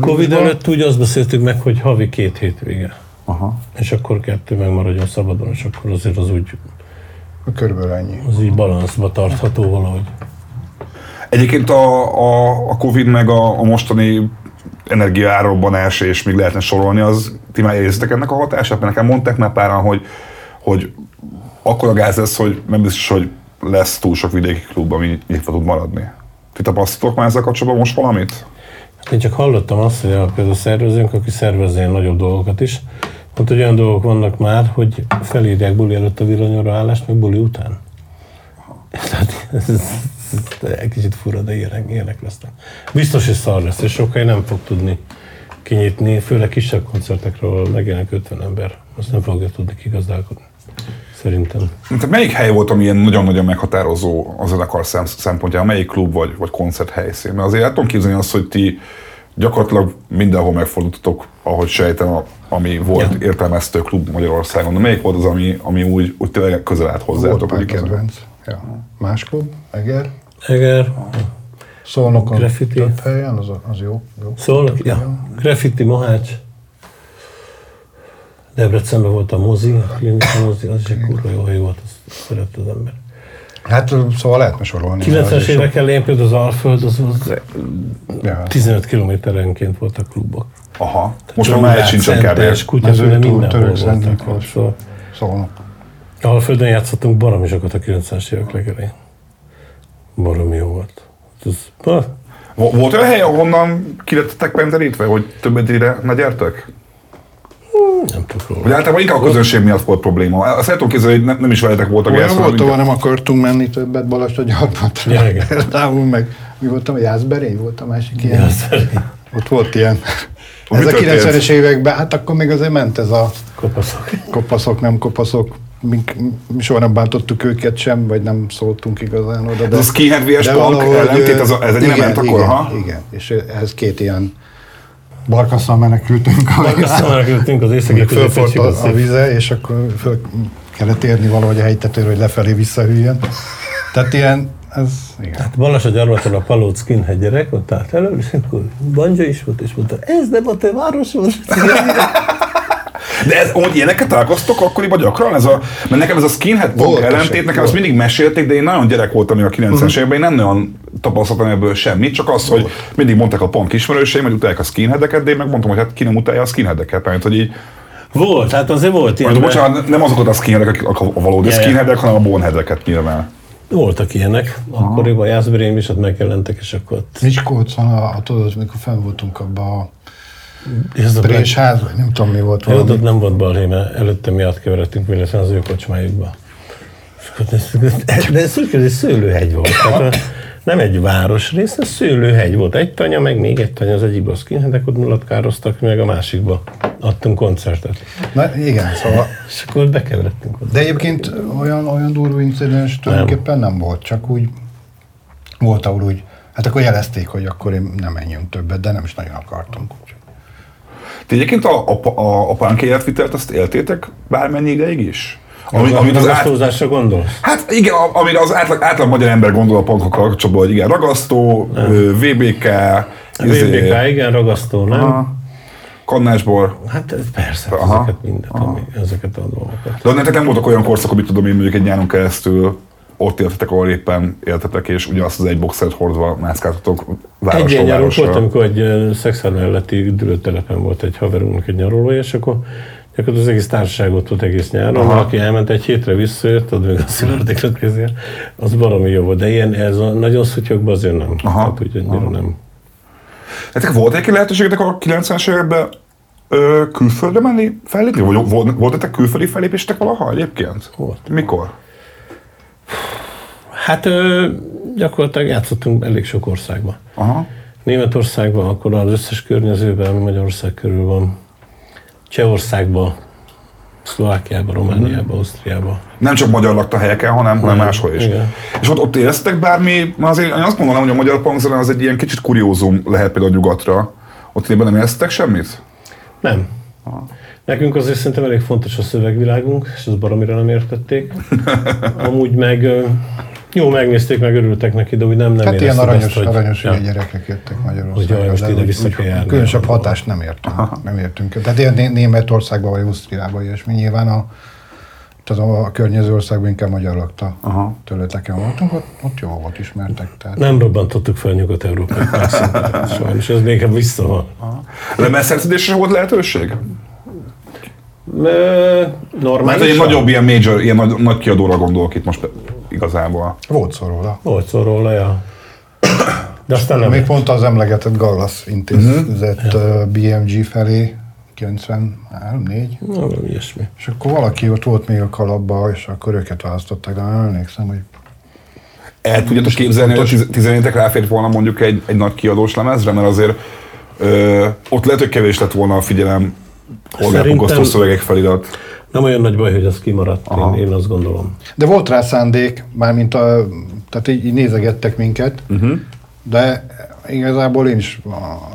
Covid előtt úgy azt beszéltük meg, hogy havi két hétvége. Aha. És akkor kettő megmaradjon szabadon, és akkor azért az úgy, Körülbelül ennyi. az így balanszba tartható valahogy. Egyébként a, a, a Covid meg a, a mostani energiaárobbanás, és még lehetne sorolni, az ti már érzitek ennek a hatását? Mert nekem mondták már páran, hogy, hogy akkor a gáz lesz, hogy nem biztos, hogy lesz túl sok vidéki klub, ami nyitva tud maradni. Ti tapasztaltok már ezzel kapcsolatban most valamit? Én csak hallottam azt, hogy a például szervezőnk, aki szervez ilyen nagyobb dolgokat is, mondta, hogy olyan dolgok vannak már, hogy felírják buli előtt a villanyóra állást, meg buli után. Tehát egy kicsit fura, de ilyenek, ilyenek lesznek. Biztos, hogy szar lesz, és sokáig nem fog tudni kinyitni, főleg kisebb koncertekről, megjelenik 50 ember. Azt nem fogja tudni kigazdálkodni. Szerintem. Tehát melyik hely volt, ami ilyen nagyon-nagyon meghatározó az zenekar szem- szempontjából? Melyik klub vagy, vagy koncert helyszín? Mert azért el tudom képzelni azt, hogy ti gyakorlatilag mindenhol megfordultatok, ahogy sejtem, a- ami volt Ja. értelmeztő klub Magyarországon. De melyik volt az, ami, ami úgy, úgy tényleg közel állt Volt hozzátok? kedve? kedvenc. Ja. Más klub, Eger. Eger, Szolnokon Graffiti. több helyen, az, az jó. jó. Szólnak, ja. Graffiti, Mohács. Debrecenben volt a mozi, a klinika mozi, az is egy kurva jó hely volt, azt szerette az ember. Hát szóval lehetne sorolni. 90-es Az is évek elején például az Alföld, az, az. Ja. 15 kilométerenként voltak klubok. Aha. Most már már egy sincsen kb. Kutyaföldön mindenhol voltak. Szolnok. Alföldön játszottunk baromi sokat a 90-es évek legelején. Baromi jó volt. Ez, ha, Vo- Volt olyan hely, ahonnan kilettetek penterítve, hogy többet ide ne gyertek? nem tudok róla. Vagy általában inkább a közönség miatt volt probléma. Azt el tudom képzelni, hogy ne, nem is veletek voltak Olyan volt, ahol nem akartunk menni többet Balazs a gyarmatra. Ja. Például (laughs) meg, mi voltam, Jászberény volt a másik ilyen. Szerintem Ott volt ilyen. Mi Ez a történt? 90-es években, hát akkor még azért ment ez a kopaszok. kopaszok, nem kopaszok. Mink, mi soha nem bántottuk őket sem, vagy nem szóltunk igazán oda. De, Ez a skinhead vs. de punk ellentét, ez, ez egy igen, ment akkor, igen, ha? Igen, és ehhez két ilyen barkasszal menekültünk. Aztán elküldtünk az északi fölfort a, a vize, és akkor föl kellett érni valahogy a hegytetőről, hogy lefelé visszahűljön. Tehát ilyen, ez, igen. Hát Balázs a gyarmaton a Palóc skinhead gyerek, ott állt elő, és akkor Banja is volt, és mondta, ez nem a te városod. (laughs) De ez, amúgy ilyeneket találkoztok akkoriban gyakran? Ez a, mert nekem ez a skinhead punk Volt ellentét, nekem ezt volt. mindig mesélték, de én nagyon gyerek voltam még a 90-es években, én nem nagyon tapasztaltam ebből semmit, csak az, hogy mindig mondták a punk ismerőseim, hogy utálják a skinheadeket, de én megmondtam, hogy hát ki nem utálja a skinheadeket, mert hogy így, Volt, hát azért volt ilyen. Bocsánat, nem azokat a skinheadek, a a valódi ja. skinheadek, hanem a boneheadeket nyilván. Voltak ilyenek. Akkoriban Jászberén is ott megjelentek, és akkor ott... Miskolcon, a, a, tudod, mikor fenn voltunk abban a présház, vagy nem tudom mi volt valami. ott nem volt balhé, mert előtte mi átkeveredtünk véletlen az ő kocsmájukba. Akkor ez- De ez úgy kell, hogy szőlőhegy volt. Tehát a- nem egy városrész, ez szőlőhegy volt. Egy tanya, meg még egy tanya az egyikben a skinheadek ott mulatkároztak, meg a másikba adtunk koncertet. Na, igen, szóval. És akkor bekeveredtünk. De egyébként olyan, olyan durva incidens tulajdonképpen nem volt, csak úgy volt, ahol úgy, hát akkor jelezték, hogy akkor én nem menjünk többet, de nem is nagyon akartunk. Ti egyébként a, a, a, a punk életvitelt azt éltétek bármennyi ideig is? Ami, amit az át... gondolsz? Hát igen, amire az átlag, átlag magyar ember gondol a punkokkal kapcsolatban, hogy igen, ragasztó, nem. VBK, izé, VBK, igen, ragasztó, nem? Aha. Kannásbor. Hát persze, Aha. ezeket mindet, Aha. ezeket a dolgokat. De nektek nem voltak olyan korszakok, amit tudom én mondjuk egy nyáron keresztül ott éltetek, ahol éppen éltetek, és ugyanazt az egy boxert hordva mászkáltatok városról Egy ilyen nyáron volt, amikor egy melletti dülőtelepen volt egy haverunknak egy nyaralója, és akkor Gyakorlatilag az egész társaság ott volt egész nyáron, Aha. aki elment egy hétre visszajött, ott meg a szilárdékra kézért, az baromi jó volt. De ilyen, ez a nagyon szutyokban azért nem. Aha. Tehát úgy annyira nem. Hát volt egy lehetőségetek a 90-es években ö, külföldre menni, fellépni? Vagy volt, volt külföldi fellépéstek valaha egyébként? Volt. Mikor? Hát ö, gyakorlatilag játszottunk elég sok országban. Aha. Németországban, akkor az összes környezőben, ami Magyarország körül van, Csehországban, Szlovákiában, Romániában, uh-huh. Ausztriában. Nem csak magyar lakta helyeken, hanem, hanem máshol is. Igen. És ott, ott éreztek bármi, azért én azt mondanám, hogy a magyar punkzene az egy ilyen kicsit kuriózum lehet például nyugatra. Ott ebben nem éreztek semmit? Nem. Aha. Nekünk azért szerintem elég fontos a szövegvilágunk, és az baromira nem értették. (laughs) Amúgy meg jó, megnézték, meg örültek neki, de úgy nem, nem Hát ilyen aranyos, ezt, hogy, aranyos ja. gyerekek jöttek Magyarországra. Hogy most ide vissza kell járni. Különösebb hatást nem értünk. Aha. Nem értünk. Tehát ilyen Németországban vagy Ausztriában mi Nyilván a, tehát a környező országban inkább magyar lakta területeken voltunk, ott, ott jó volt, ismertek. Tehát. Nem robbantottuk fel Nyugat-Európai (laughs) sajnos, ez még vissza van. Lemezszerződésre volt lehetőség? Normális. egy nagyobb ilyen major, ilyen nagy, nagy kiadóra gondolok itt most igazából. Volt szó róla. Volt szó róla, ja. De aztán nem. Még pont az emlegetett Gallas intézett uh-huh. BMG felé, 93, 4. Na, ilyesmi. És akkor valaki ott volt még a kalapba, és akkor őket választották, de nem emlékszem, hogy el tudjátok képzelni, hogy a 17 ráfért volna mondjuk egy, egy nagy kiadós lemezre, mert azért ö, ott lehet, hogy kevés lett volna a figyelem polgárpunkosztó szövegek felirat. Nem olyan nagy baj, hogy az kimaradt, én, én azt gondolom. De volt rá szándék, mármint a, tehát így, így nézegettek minket, uh-huh. de igazából én is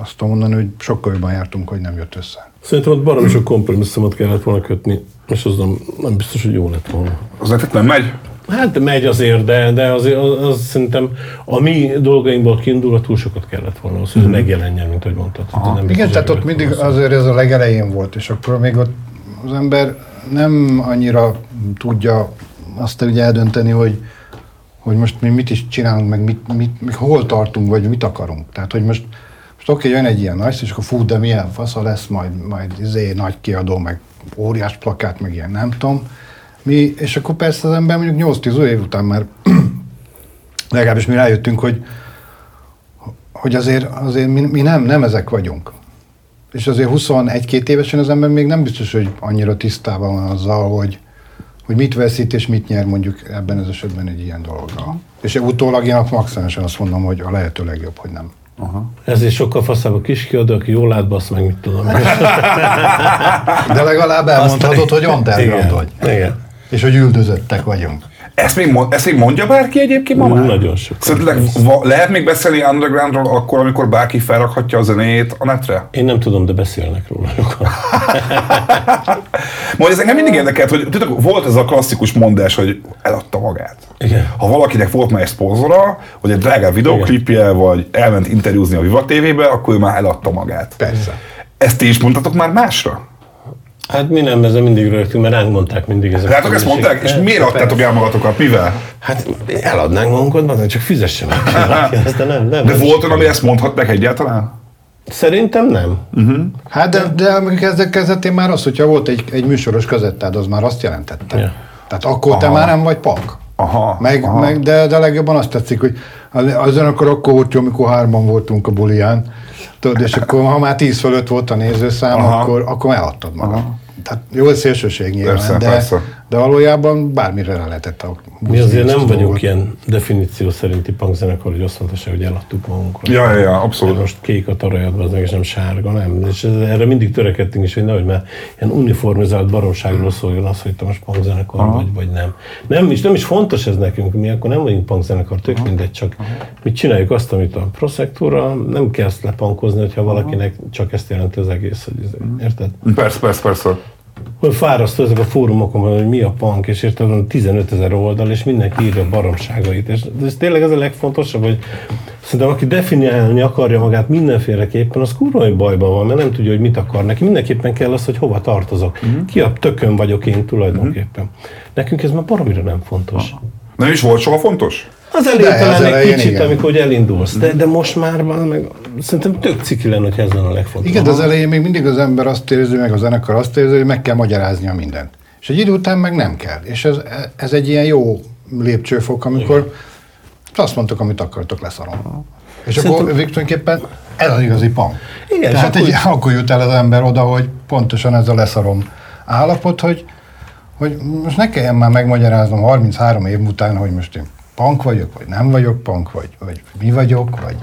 azt tudom mondani, hogy sokkal jobban jártunk, hogy nem jött össze. Szerintem ott baromi sok kompromisszumot kellett volna kötni, és az nem, nem biztos, hogy jó lett volna. Az nem megy? Hát megy azért, de, de azért az, az szerintem a mi dolgainkból kiindulva túl sokat kellett volna, az, hogy mm. megjelenjen, mint ahogy mondtad. Nem Igen, tehát ott mindig azért ez a legelején volt, és akkor még ott az ember nem annyira tudja azt ugye eldönteni, hogy, hogy most mi mit is csinálunk, meg mit, mit, mit, hol tartunk, vagy mit akarunk. Tehát, hogy most, most oké, jön egy ilyen nagy, és akkor fú, de milyen fasza lesz, majd, majd izé, nagy kiadó, meg óriás plakát, meg ilyen, nem tudom. Mi, és akkor persze az ember mondjuk 8-10 év után már (clears throat) legalábbis mi rájöttünk, hogy, hogy azért, azért mi, mi nem, nem ezek vagyunk. És azért 21-2 évesen az ember még nem biztos, hogy annyira tisztában van azzal, hogy, hogy mit veszít és mit nyer mondjuk ebben az esetben egy ilyen dologgal. És utólag én maximálisan azt mondom, hogy a lehető legjobb, hogy nem. Aha. Ezért sokkal faszább a kis kiadó, aki jól lát, basz meg, mit tudom. (laughs) De legalább elmondhatod, hogy underground vagy. Igen. És hogy üldözöttek vagyunk. Ezt még, ezt még mondja bárki egyébként ma már? Nagyon sok. Szerinted lehet még beszélni undergroundról akkor, amikor bárki felrakhatja a zenét a netre? Én nem tudom, de beszélnek róla (laughs) Majd ez engem mindig érdekelt, hogy tudod, volt ez a klasszikus mondás, hogy eladta magát. Igen. Ha valakinek volt már egy szponzora, vagy egy drága videoklipje, vagy elment interjúzni a Viva TV-be, akkor ő már eladta magát. Persze. Ezt ti is mondtatok már másra? Hát mi nem, ezzel mindig rögtünk, mert ránk mondták mindig ezeket. Hát ezt mondták, és miért adtátok el magatokat? Mivel? Hát eladnánk magunkat, csak fizessenek. de (laughs) nem, nem, de volt olyan, ami ezt mondhatnak egyáltalán? Szerintem nem. Uh-huh. Hát de, de kezdet kezdetén már az, hogyha volt egy, egy műsoros kazettád, az már azt jelentette. Ja. Tehát akkor Aha. te már nem vagy pak. Aha, meg, aha. meg de, de legjobban azt tetszik, hogy az akkor akkor volt jó, amikor hárman voltunk a bulián, tudod, és akkor ha már tíz fölött volt a nézőszám, Aha. akkor, akkor eladtad magad. Aha. Tehát jó, szélsőség nyilván, persze, de, persze. De valójában bármire rá lehetett a Mi azért nem dolgot. vagyunk ilyen definíció szerinti punkzenekar, hogy azt mondta se, hogy eladtuk magunkat. Ja, ja, ja, abszolút. Most kék a tarajadva, az meg és nem sárga, nem. És ez, erre mindig törekedtünk is, hogy nehogy már ilyen uniformizált baromságról szóljon az, hogy te most punkzenekar vagy, vagy nem. Nem is, nem is fontos ez nekünk, mi akkor nem vagyunk punkzenekar, tök mindegy, csak mi csináljuk azt, amit a Prosektúra, nem kell ezt lepankozni, hogyha valakinek csak ezt jelenti az egész, hogy ez, érted? Persze, persze, persze. Hogy fárasztó ezek a fórumokon, hogy mi a punk, és érted, van 15 ezer oldal, és mindenki írja a baromságait. És ez tényleg ez a legfontosabb, hogy szerintem aki definiálni akarja magát mindenféleképpen, az kurva hogy bajban van, mert nem tudja, hogy mit akar. Neki mindenképpen kell az, hogy hova tartozok. Mhm. Ki a tökön vagyok én tulajdonképpen. Nekünk ez már baromira nem fontos. Nem is volt soha fontos? Az az talán egy elején kicsit, igen. amikor hogy elindulsz, de, de most már van, meg szerintem tök ciki lenne, hogy ez lenne a legfontosabb. Igen, de az elején még mindig az ember azt érzi, meg a zenekar azt érzi, hogy meg kell magyaráznia mindent. És egy idő után meg nem kell. És ez, ez egy ilyen jó lépcsőfok, amikor azt mondtok, amit akartok, leszarom. És Szerintem- akkor tulajdonképpen ez az igazi punk. Igen, Tehát egy, akkor jut el az ember oda, hogy pontosan ez a leszarom állapot, hogy, hogy most ne kelljen már megmagyaráznom 33 év után, hogy most én punk vagyok, vagy nem vagyok punk, vagy, vagy mi vagyok, vagy...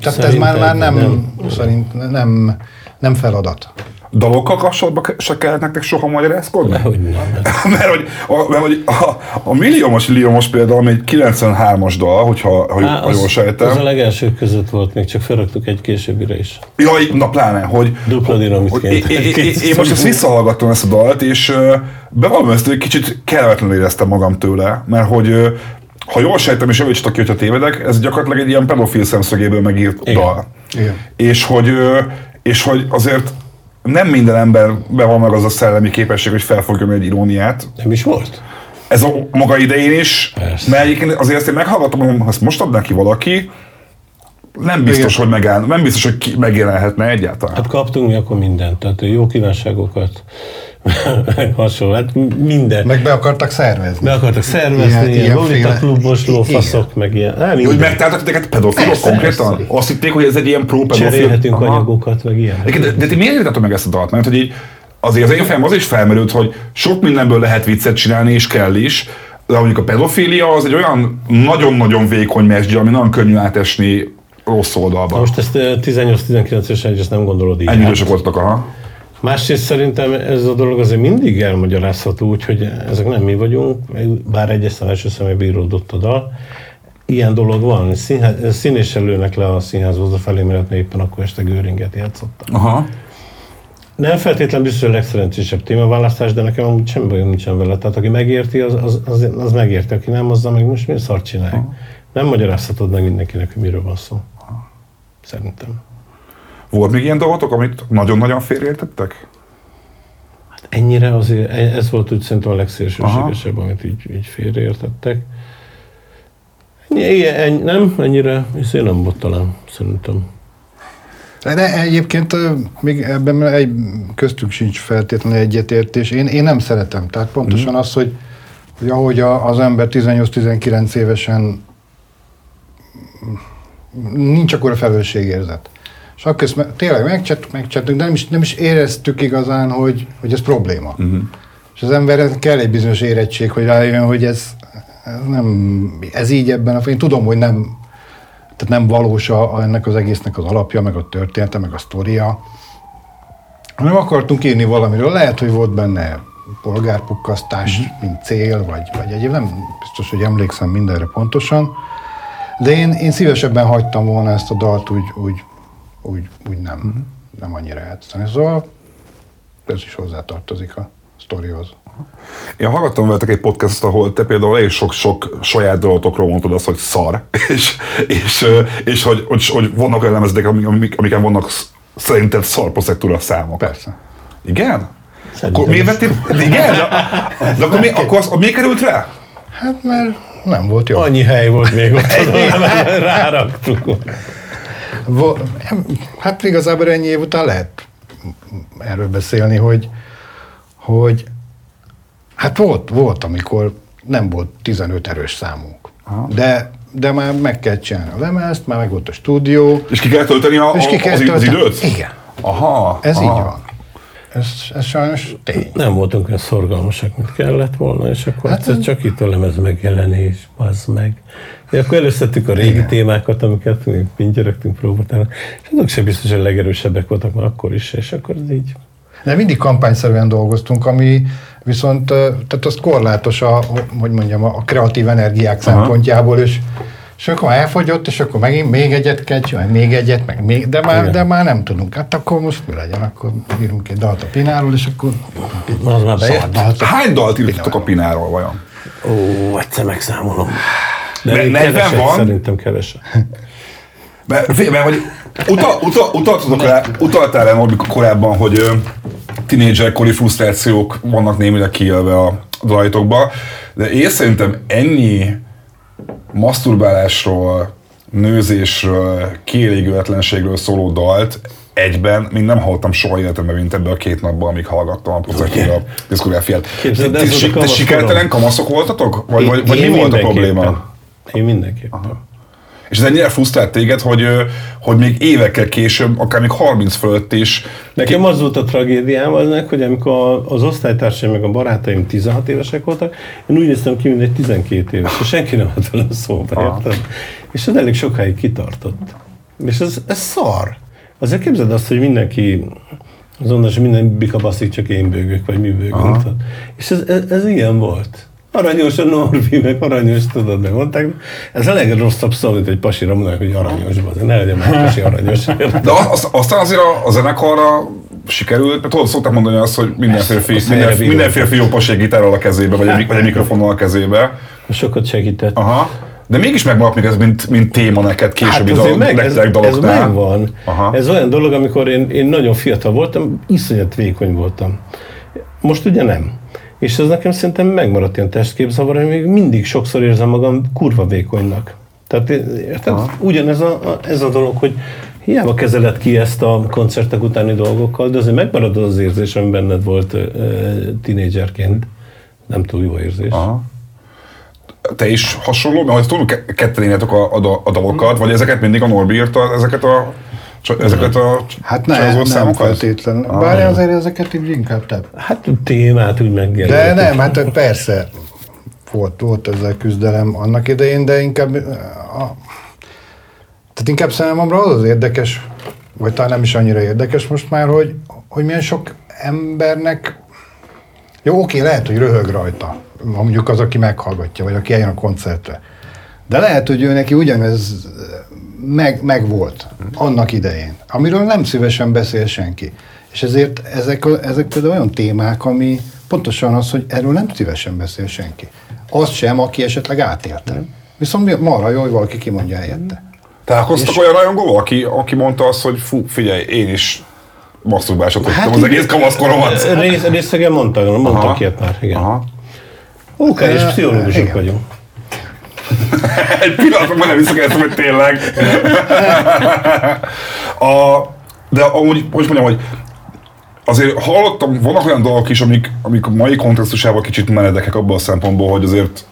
Tehát ez már, már nem, nem, szerint nem, nem feladat. Dalokkal kapcsolatban se kellett nektek soha magyarázkodni? Hogy nem. (laughs) mert hogy, a, mert, hogy a, a milliómos Liomos például, ami egy 93-as dal, hogyha ha, Á, ha jól sejtem. az a legelső között volt, még csak felraktuk egy későbbire is. Jaj, na pláne, hogy... Dupla dinamitként. én, most ezt visszahallgattam ezt a dalt, és bevallom ezt, hogy kicsit kellemetlenül éreztem magam tőle, mert hogy ha jól sejtem, és javítsatok ki, hogyha tévedek, ez gyakorlatilag egy ilyen pedofil szemszögéből megírt Igen. dal. Igen. És hogy, és hogy azért nem minden emberben van meg az a szellemi képesség, hogy felfogjon egy iróniát. Nem is volt? Ez a maga idején is, Persze. mert egyébként azért ezt én meghallgattam, hogy ezt most adná ki valaki, nem biztos, Igen. hogy megáll, nem biztos, hogy ki, megjelenhetne egyáltalán. Hát kaptunk mi akkor mindent, tehát jó kívánságokat, (laughs) hasonló, hát minden. Meg be akartak szervezni. Be akartak szervezni, Ilyen- ilyen, Lolita klubos lófaszok, meg ilyen. Hát Hogy megtáltak titeket pedofilok konkrétan? persze. Azt hitték, hogy ez egy ilyen pro-pedofil... Cserélhetünk Aha. anyagokat, meg ilyen. De, de ti miért írtatok meg ezt a dalt? Mert hogy így, azért az én fejem az is felmerült, hogy sok mindenből lehet viccet csinálni, és kell is, de mondjuk a pedofília az egy olyan nagyon-nagyon vékony mesdje, ami nagyon könnyű átesni rossz oldalba. Na Most ezt eh, 18-19 évesen ezt nem gondolod így. Ennyi át. idősek voltak, aha. Másrészt szerintem ez a dolog azért mindig elmagyarázható, úgyhogy ezek nem mi vagyunk, bár egyes első személy bíródott a dal. Ilyen dolog van, Színház, színéssel lőnek le a színházhoz a felé, mert éppen akkor este Göringet játszottam. Aha. Nem feltétlen biztos hogy a legszerencsésebb témaválasztás, de nekem amúgy semmi bajom nincsen vele. Tehát aki megérti, az, az, az, az megérti, aki nem, azzal meg most mi szart csinálj. Nem magyarázhatod meg mindenkinek, hogy miről van szó. Szerintem. Volt még ilyen dolgotok, amit nagyon-nagyon félreértettek? Ennyire azért, e- ez volt úgy szerintem a legszélsőségesebb, amit így, így félreértettek. Ennyi, ilyen, ennyi, nem, ennyire, ez nem volt talán, szerintem. De egyébként még ebben egy, köztünk sincs feltétlenül egyetértés. Én, én nem szeretem. Tehát pontosan az, hogy, hogy ahogy a, az ember 18-19 évesen nincs akkor a felelősségérzet. És akkor ezt tényleg megcsettük, megcsettük, de nem is, nem is éreztük igazán, hogy, hogy ez probléma. Uh-huh. És az embernek kell egy bizonyos érettség, hogy rájön, hogy ez, ez nem, ez így ebben a, én tudom, hogy nem, tehát nem valós a, ennek az egésznek az alapja, meg a története, meg a sztoria, hanem akartunk írni valamiről. Lehet, hogy volt benne polgárpukkasztás, mint cél, vagy, vagy egyéb, nem biztos, hogy emlékszem mindenre pontosan, de én, én szívesebben hagytam volna ezt a dalt úgy, úgy, úgy, úgy nem, nem annyira játszani. Szóval ez is hozzátartozik a sztorihoz. Én hallgattam veletek egy podcastot, ahol te például elég sok-sok saját dolgotokról mondtad azt, hogy szar, (laughs) és, és, és hogy, hogy, hogy vannak olyan lemezek, amik, amik, amiken vannak sz- szerinted szarposzektúra számok. Persze. Igen? Szerintem Akkor miért vettél? Igen? De, de akkor, mi, akkor az, miért került rá? Hát mert nem volt jó. Annyi hely volt még ott, (laughs) ráraktuk. Vo- hát igazából ennyi év után lehet erről beszélni, hogy, hogy hát volt, volt, amikor nem volt 15 erős számunk. De, de már meg kell csinálni a lemezt, már meg volt a stúdió, És ki kell tölteni a, és ki kell az, az tölteni. időt? Igen. Aha. Ez aha. így van. Ez, ez sajnos tény. Nem voltunk olyan szorgalmasak, mint kellett volna, és akkor Hát hát, csak itt a lemez megjelenés, az meg. És akkor előszedtük a régi Igen. Témákat, amiket mi pintyörögtünk próbáltának, és azok sem biztos, hogy a legerősebbek voltak már akkor is, és akkor ez így. De mindig kampányszerűen dolgoztunk, ami viszont, tehát az korlátos a, hogy mondjam, a kreatív energiák Aha. szempontjából, és, és akkor elfogyott, és akkor megint még egyet kell csinálni, még egyet, meg még, de már, Igen. de már nem tudunk. Hát akkor most mi legyen, akkor írunk egy dalt a Pináról, és akkor Az már bejött. dalt a Hány dalt írtatok a Pináról vajon? Ó, egyszer megszámolom. De Ne- még 40 keveset, van? Szerintem keveset. Mert, mert hogy utal, utal, utaltatok rá, utaltál rá Norbi korábban, hogy tinédzserkori frusztrációk vannak némileg kiélve a dalaitokba, de én szerintem ennyi maszturbálásról, nőzésről, kielégületlenségről szóló dalt egyben még nem hallottam soha életemben, mint ebben a két napban, amíg hallgattam a diszkográfiát. Volt a ti kamaszkorom. sikertelen kamaszok voltatok? Vagy, vagy, vagy mi volt a probléma? Én mindenképpen. És ez ennyire frusztrált téged, hogy, hogy még évekkel később, akár még 30 fölött is Nekem az volt a tragédiám aznak, hogy amikor az osztálytársaim meg a barátaim 16 évesek voltak, én úgy néztem ki, mint egy 12 éves, és senki nem volt velem szóba, érted? És ez elég sokáig kitartott. És ez, ez szar. Azért képzeld azt, hogy mindenki az onnan, hogy minden bika baszik, csak én bőgök, vagy mi bőgünk. És ez, ez, ez, ilyen volt. Aranyos a Norbi, meg aranyos, tudod, meg mondták. Ez a legrosszabb szó, mint egy pasira mondanak, hogy aranyos, bazd, ne legyen már pasi aranyos. De az, aztán azért a, a zenekarra sikerült, mert tudod, szokták mondani azt, hogy mindenféle, fi, Persze, minden, erre mindenféle fiópas egy gitárral a kezébe, vagy egy, vagy egy mikrofonnal a kezébe. Sokat segített. Aha. De mégis megmaradt még ez, mint, mint téma neked későbbi Hát dal, meg, ez, ez megvan. Aha. Ez olyan dolog, amikor én, én nagyon fiatal voltam, iszonyat vékony voltam. Most ugye nem. És ez nekem szerintem megmaradt ilyen testképzavar, hogy még mindig sokszor érzem magam kurva vékonynak. Tehát érted? Ugyanez a, a, ez a dolog, hogy hiába kezeled ki ezt a koncertek utáni dolgokkal, de azért megmarad az érzés, ami benned volt uh, tinédzserként. Nem túl jó érzés. Aha. Te is hasonló, mert tudom, ke- ketten írjátok a, a, a dalokat, vagy ezeket mindig a Norbi írta, ezeket a csa- ezeket a Hát ne, csajozó nem számokat? feltétlenül. Bár azért ezeket így inkább te. Hát témát úgy De megjelöltük. nem, hát persze volt, volt ezzel küzdelem annak idején, de inkább a, tehát inkább számomra az az érdekes, vagy talán nem is annyira érdekes most már, hogy, hogy milyen sok embernek jó, oké, lehet, hogy röhög rajta, mondjuk az, aki meghallgatja, vagy aki eljön a koncertre. De lehet, hogy ő neki ugyanez meg, meg volt annak idején, amiről nem szívesen beszél senki. És ezért ezek, ezek például olyan témák, ami pontosan az, hogy erről nem szívesen beszél senki. Az sem, aki esetleg átélte. Viszont mi- marha jó, hogy valaki kimondja helyette. Találkoztak olyan rajongóval, aki, aki mondta azt, hogy fú, figyelj, én is masturbásot Hát az egész kamaszkoromat. Rész, részegen mondtak, mondtak Aha. ilyet már, igen. Aha. Oké, és Eh, pszichológusok igen. vagyunk. Egy pillanatra már nem visszakérdeztem, hogy tényleg. A, de amúgy, hogy mondjam, hogy azért hallottam, vannak olyan dolgok is, amik, amik a mai kontextusában kicsit meredekek abban a szempontból, hogy azért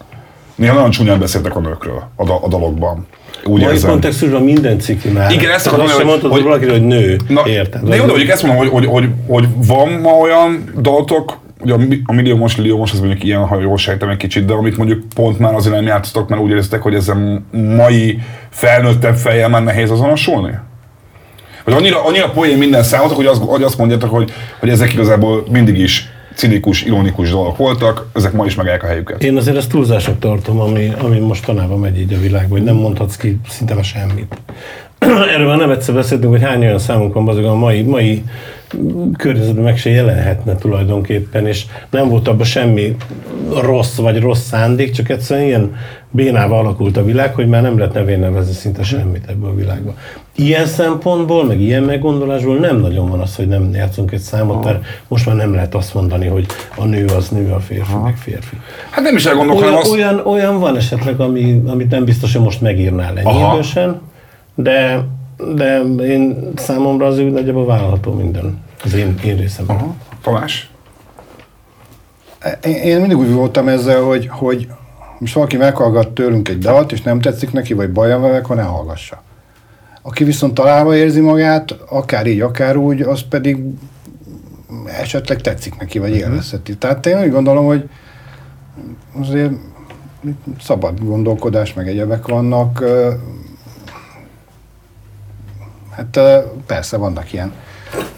néha nagyon csúnyán beszéltek a nőkről a, da, a dalokban. Úgy Mai kontextusban minden ciki már. Igen, ezt akarom mondani, hogy- hogy, valakiről, hogy nő. Na, Érted? De jó, de mondjuk ezt mondom, hogy, hogy, hogy, hogy van ma olyan dalotok, ugye a, a milliómos, milliómos, az mondjuk ilyen, ha jól sejtem egy kicsit, de amit mondjuk pont már azért nem játszottak, mert úgy éreztek, hogy ezen mai felnőttebb fejjel már nehéz azonosulni? Vagy annyira, annyira poén minden számotok, hogy azt, hogy azt mondjátok, hogy, hogy ezek igazából mindig is cinikus, ironikus dolgok voltak, ezek ma is megállják a helyüket. Én azért ezt túlzásnak tartom, ami, ami mostanában megy így a világban, hogy nem mondhatsz ki szinte semmit. (clears throat) Erről már nem egyszer beszéltünk, hogy hány olyan számunk van, azok a mai, mai környezetben meg se jelenhetne tulajdonképpen, és nem volt abban semmi rossz vagy rossz szándék, csak egyszerűen ilyen bénával alakult a világ, hogy már nem lehet nevén nevezni szinte semmit ebből a világban. Ilyen szempontból, meg ilyen meggondolásból nem nagyon van az, hogy nem játszunk egy számot, mert most már nem lehet azt mondani, hogy a nő az nő, a férfi meg férfi. Hát nem is elgondolok, Olyan, azt... olyan, olyan van esetleg, ami, amit nem biztos, hogy most megírnál ennyi Aha. idősen, de, de én számomra az úgy nagyjából vállalható minden. Az én, én részem. Aha. Tamás? Én- Én mindig úgy voltam ezzel, hogy, hogy most valaki meghallgat tőlünk egy dalt, és nem tetszik neki, vagy baja vele, akkor ne hallgassa. Aki viszont találva érzi magát, akár így, akár úgy, az pedig esetleg tetszik neki, vagy élvezheti. Tehát én úgy gondolom, hogy azért szabad gondolkodás, meg egyebek vannak. Hát persze vannak ilyen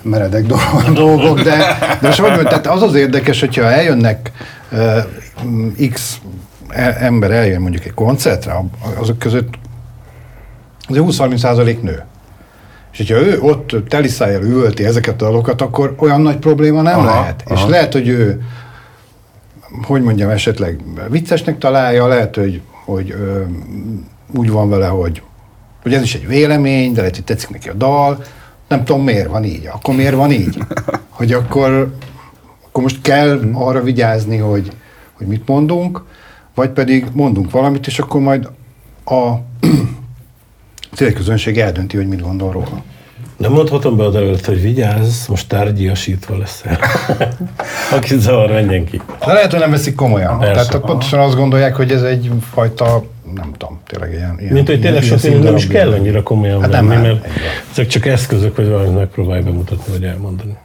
meredek dolgok, (laughs) de, de most mondjam, tehát az az érdekes, hogyha eljönnek ö, x ember eljön mondjuk egy koncertre, azok között azért 20-30 százalék nő. És hogyha ő ott teliszájjal üvölti ezeket a dalokat, akkor olyan nagy probléma nem Aha, lehet. És aha. lehet, hogy ő, hogy mondjam, esetleg viccesnek találja, lehet, hogy, hogy ö, úgy van vele, hogy, hogy ez is egy vélemény, de lehet, hogy tetszik neki a dal. Nem tudom, miért van így. Akkor miért van így? (laughs) Hogy akkor, akkor most kell arra vigyázni, hogy, hogy mit mondunk, vagy pedig mondunk valamit, és akkor majd a (clears throat) célközönség eldönti, hogy mit gondol róla. Nem mondhatom be oda előtt, hogy vigyázz, most tárgyiasítva leszel. (laughs) Aki zavar, menjen ki. De lehet, hogy nem veszik komolyan. Persze. Tehát pontosan azt gondolják, hogy ez egy fajta, nem tudom, tényleg ilyen... ilyen Mint hogy tényleg ilyen sok minden nem is kell annyira komolyan Hát nem venni, áll, mert ezek csak eszközök, hogy valamit megpróbálj bemutatni, vagy elmondani.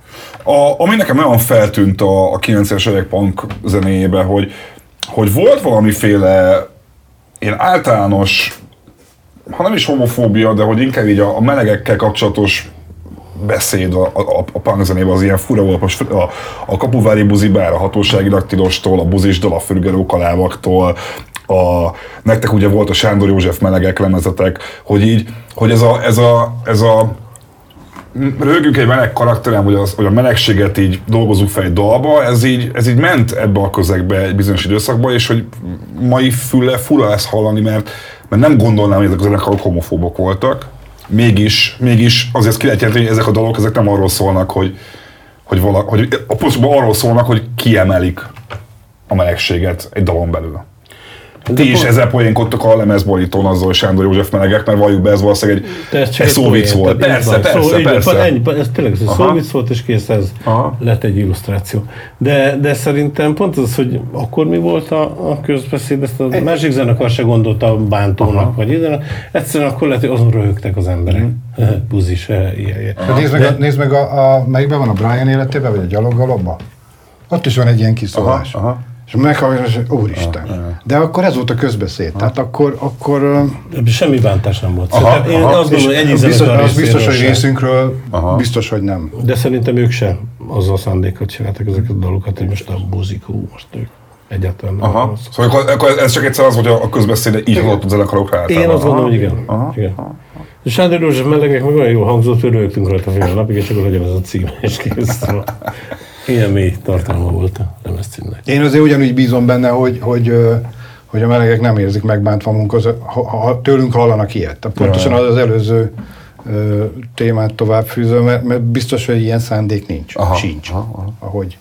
A, ami nekem nagyon feltűnt a, a 90-es évek punk zenéjében, hogy, hogy volt valamiféle ilyen általános, ha nem is homofóbia, de hogy inkább így a, a melegekkel kapcsolatos beszéd a, a, a punk zenében az ilyen fura volt, most a, a kapuvári buzibár, a hatósági daktilostól, a buzisdal, a fürgeró kalávaktól, a, nektek ugye volt a Sándor József melegek lemezetek, hogy így, hogy ez a, ez a, ez a rögünk egy meleg karakterem, hogy, az, hogy a melegséget így dolgozunk fel egy dalba, ez így, ez így ment ebbe a közegbe egy bizonyos időszakba, és hogy mai füle fura ezt hallani, mert, mert nem gondolnám, hogy ezek a zenekarok homofóbok voltak. Mégis, mégis azért ki lehet hogy ezek a dalok ezek nem arról szólnak, hogy, hogy, vala, hogy a pontosabban arról szólnak, hogy kiemelik a melegséget egy dalon belül. Ti is ezzel poénkodtok a lemezborítón azzal, hogy Sándor József melegek, mert valljuk be, ez valószínűleg egy, De egy csak szóvic volt. Persze, van. persze, Szó- így van, persze. Ennyi, ez tényleg ez szóvic volt, és kész, ez Aha. lett egy illusztráció. De, de szerintem pont az, hogy akkor mi volt a, a közbeszéd, ezt a másik zenekar se gondolta bántónak, Aha. vagy ide. Egyszerűen akkor lehet, hogy azon röhögtek az emberek. Mhm. (laughs) Buzi se, ilyen, ilyen. Hát nézd meg, a, nézd meg a, a, melyikben van a Brian életében, vagy a gyaloggalobban? Ott is van egy ilyen kiszólás. Aha, aha. És meghallgatás, úristen. De akkor ez volt a közbeszéd. Tehát akkor, akkor semmi bántás nem volt. Aha, Szerintem én aha. azt gondolom, hogy az biztos, az biztos, hogy részünkről Aha. biztos, hogy nem. De szerintem ők se azzal a szándékot csináltak ezeket a dalokat, hogy most a buzik, hú, most ők egyáltalán nem Aha. szól. Szóval akkor, akkor ez csak egyszer az, hogy a, közbeszéd így hallott a zenekarok általában. Én azt gondolom, Aha. hogy igen. Aha. igen. És Sándor József melegek meg olyan jól hangzott, hogy rögtünk rajta fél napig, és akkor legyen ez a cím, és kész. Ilyen mély tartalma volt a lemezcímnek. Én azért ugyanúgy bízom benne, hogy, hogy, hogy a melegek nem érzik megbántva munkat, ha, ha tőlünk hallanak ilyet. Pontosan az az előző ö, témát tovább fűzöm, mert, mert biztos, hogy ilyen szándék nincs. Aha, Sincs. aha, aha. Ahogy,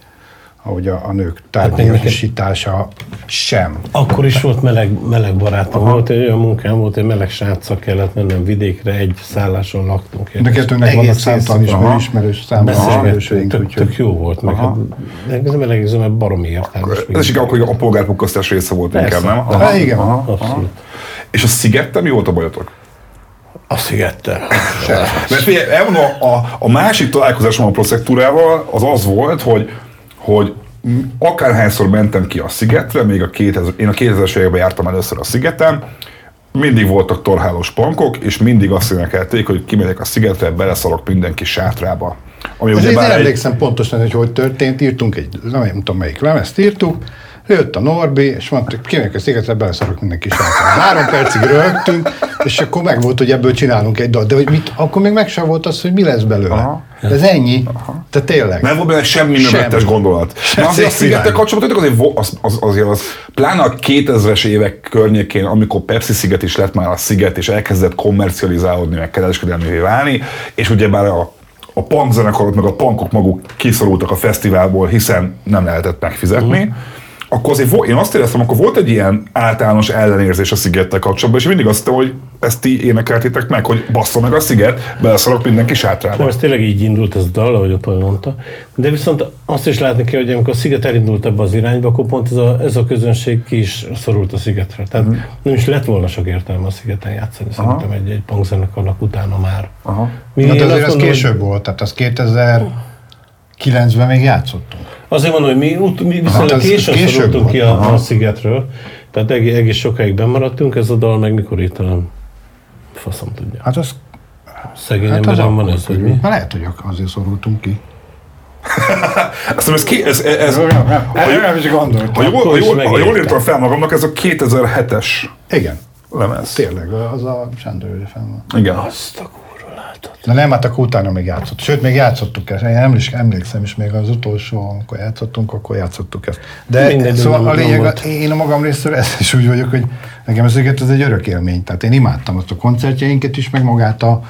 ahogy a, a nők nekem- tárgyalásítása sem. Akkor is volt meleg, meleg barátom, Aha. volt egy olyan munkám, volt egy meleg sráccal kellett mennem vidékre, egy szálláson laktunk. De kettőnknek Egész vannak számtalan ismerő, ismerős számtalan tök, tök jó volt, meg hát, ez a melegiző, mert baromi értelmes. Ez is akkor a polgárpukkasztás része volt Persze. inkább, nem? Hát igen. Abszolút. És a szigettel mi volt a bajotok? A szigettel. Mert figyelj, elmondom, a, a másik találkozásom a proszektúrával az az volt, hogy, hogy akárhányszor mentem ki a szigetre, még a 2000, én a 2000-es években jártam először a szigeten, mindig voltak torhálós pankok, és mindig azt énekelték, hogy kimegyek a szigetre, beleszarok mindenki sátrába. Ami Ez ugye én bár egy, emlékszem pontosan, hogy hogy történt, írtunk egy, nem tudom melyik lemezt írtuk, jött a Norbi, és mondta, hogy kimegyek a szigetre, beleszarok mindenki sátra. Három percig rögtünk, és akkor meg volt, hogy ebből csinálunk egy dalt. De hogy mit, akkor még meg sem volt az, hogy mi lesz belőle. Aha. De ez ennyi. Tehát tényleg. nem volt benne semmi mögöttes gondolat. Sem Na azért a szigettel kapcsolatban azért, az, az, azért az, pláne a 2000-es évek környékén, amikor Pepsi sziget is lett már a sziget, és elkezdett kommercializálódni, meg kereskedelmévé válni, és ugyebár a a punk zenekarok, meg a punkok maguk kiszorultak a fesztiválból, hiszen nem lehetett megfizetni, uh-huh. Akkor azért vo- én azt éreztem, akkor volt egy ilyen általános ellenérzés a szigettel kapcsolatban, és mindig azt hittem, hogy ezt ti énekeltétek meg, hogy bassza meg a sziget, beleszarok mindenki sátrába. Ez tényleg így indult ez a dal, ahogy a Pali mondta. De viszont azt is látni kell, hogy amikor a sziget elindult ebbe az irányba, akkor pont ez a, ez a közönség ki is szorult a szigetre. Tehát Mhm. nem is lett volna sok értelme a szigeten játszani, szerintem egy, egy punkzenekarnak utána már. Aha. Mi, Na, én de azt azért az gondolom, később volt, tehát az 2000 Kilencben még játszottunk. Azért mondom, hogy mi, ut- mi viszonylag Hát ez későn később szorultunk volt. ki a, Aha. a szigetről, tehát egész, egész sokáig bemaradtunk, ez a dal meg mikor írtam? Faszom tudja. Hát az Szegény Hát emberem van ez, hogy mi? Hát lehet, hogy azért szorultunk ki. (laughs) Azt ez, ké, ez, ez, Nem, nem, nem, nem is gondoltam. ha, jól, ha, jól, ha jól írtam fel magamnak, ez a 2007-es Igen, lemez. tényleg, az a Sándor József van. Igen. Azt a látod. Na nem, hát akkor utána még játszott. Sőt, még játszottuk ezt. Én emlékszem, emlékszem is még az utolsó, amikor játszottunk, akkor játszottuk ezt. De Mindegy, szóval a lényeg, volt. én a magam részéről ezt is úgy vagyok, hogy nekem ez, ez egy örök élmény. Tehát én imádtam azt a koncertjeinket is, meg magát a,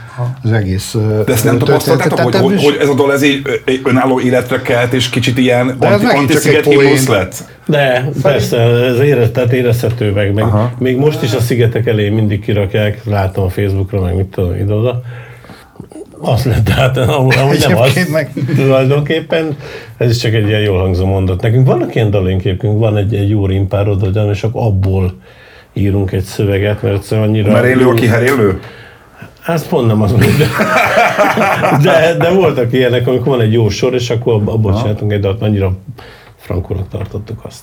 az egész De ezt nem tapasztaltátok, hogy, hogy, hogy ez a dal ez egy, egy önálló életre kelt, és kicsit ilyen De ez anti, megint csak egy anti poén. lett? De persze, ez érez, tehát érezhető meg, meg még most is a szigetek elé mindig kirakják, látom a Facebookra, meg mit tudom, ide-oda. Az lett, tehát amúgy amúgy nem az. Meg- Tulajdonképpen ez is csak egy ilyen jól hangzó mondat. Nekünk vannak ilyen dalink képünk, van egy, egy jó rimpárod, ugyan, és akkor abból írunk egy szöveget, mert egyszerűen annyira... Merélő, jó- aki herélő? Hát pont nem az, de, (laughs) de, de voltak ilyenek, amikor van egy jó sor, és akkor abból csináltunk egy dalt, annyira frankónak tartottuk azt.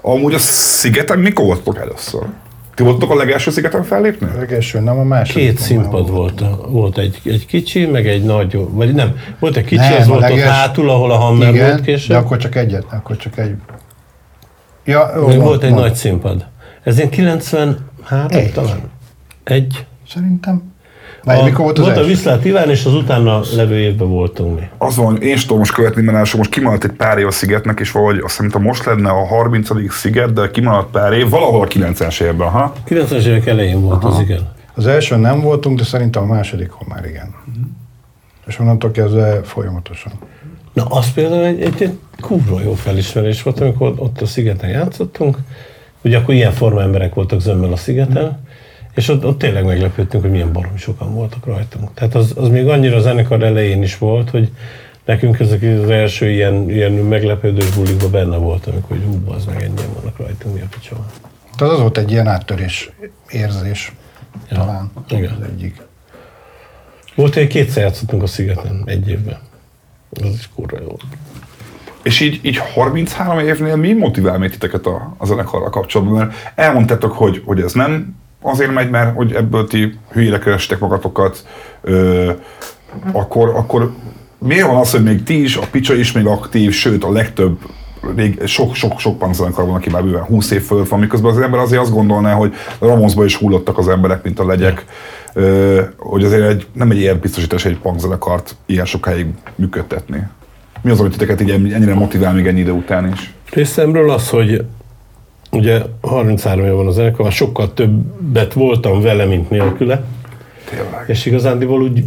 Amúgy a szigeten mikor voltatok először? Ti voltatok a legelső szigeten fellépni? A legelső, nem a második. Két színpad volt. Volt egy, egy kicsi, meg egy nagy, vagy nem, volt egy kicsi, Nem, az a volt ott leges- hátul, ahol a Hammer Igen, volt de később. akkor csak egyet, akkor csak egy. Ja, jó, Meg mond- volt egy nagy színpad. Ez ilyen 93 Egy. talán? Egy. Szerintem. Várj, A, mikor volt az volt a első? Viszlát Iván, és az utána levő évben voltunk mi. Az van, én is tudom most követni, mert első most kimaradt egy pár év a szigetnek, és valahogy azt szerintem most lenne a 30. sziget, de kimaradt pár év, valahol a 90-es évben, ha? 90-es évek elején volt az, igen. Az első nem voltunk, de szerintem a másodikon már igen. És onnantól kezdve folyamatosan. Na, az például egy, egy, egy kurva jó felismerés volt, amikor ott a szigeten játszottunk. Ugye akkor ilyen forma emberek voltak zömmel a szigeten, és ott, ott tényleg meglepődtünk, hogy milyen baromi sokan voltak rajtunk. Tehát az, az még annyira a zenekar elején is volt, hogy nekünk ezek az első ilyen, ilyen meglepődős bulikban benne volt, amikor hogy hú, az meg ennyien vannak rajtunk, mi a picsa van. Tehát az volt egy ilyen áttörés érzés, Ja, talán igen. az egyik. Volt, hogy kétszer játszottunk a szigeten egy évben. Az is kurva jó. És így, így 33 évnél mi motivál még titeket a, a zenekarral kapcsolatban? Mert elmondtátok, hogy, hogy ez nem azért megy, mert hogy ebből ti hülyére kerestek magatokat, ö, akkor, akkor miért van az, hogy még ti is, a Picsa is még aktív, sőt a legtöbb rég, sok, sok, sok punk zenekar van, aki már bőven 20 év fölött van, miközben az ember azért azt gondolná, hogy a Ramonesba is hullottak az emberek, mint a legyek, ö, hogy azért egy, nem egy ilyen biztosítás egy punk zenekart ilyen sokáig működtetni. Mi az, amit titeket így ennyire motivál még ennyi idő után is? Részemről az, hogy ugye 33 év van a zenekar, már sokkal többet voltam vele, mint nélküle, Tényleg. és igazándiból úgy,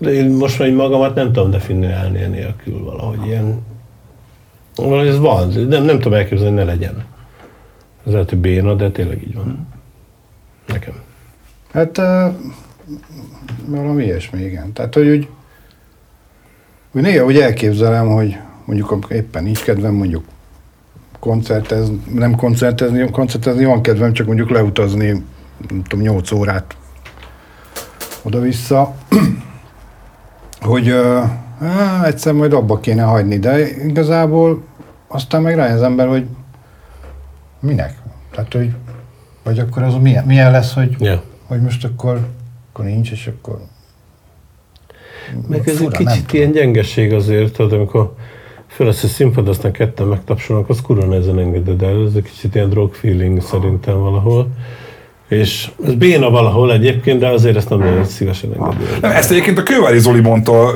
én most már így magamat nem tudom definiálni nélkül valahogy ilyen, valahogy ez van, nem, nem tudom elképzelni, hogy ne legyen. Ez lehet, hogy béna, de tényleg így van. Nekem. Hát uh, valami ilyesmi, igen. Tehát, hogy úgy, úgy néha úgy elképzelem, hogy mondjuk éppen nincs kedvem, mondjuk koncertezni, nem koncertezni, koncertezni van kedvem, csak mondjuk leutazni, nem tudom, 8 órát oda-vissza, (clears throat) hogy uh, egyszer majd abba kéne hagyni, de igazából aztán meg rájön az ember, hogy minek? Tehát, hogy vagy akkor az milyen, milyen lesz, hogy Ja. hogy most akkor, akkor nincs, és akkor... Meg ez egy Fura, kicsit ilyen gyengeség azért, tudod, amikor föl lesz a színpad, aztán ketten megtapsolnak, az kurva nehezen engeded el, ez egy kicsit ilyen drog feeling szerintem valahol. És ez béna valahol egyébként, de azért ezt nem nagyon szívesen engedő. Nem, ezt egyébként a Kővári Zoli mondta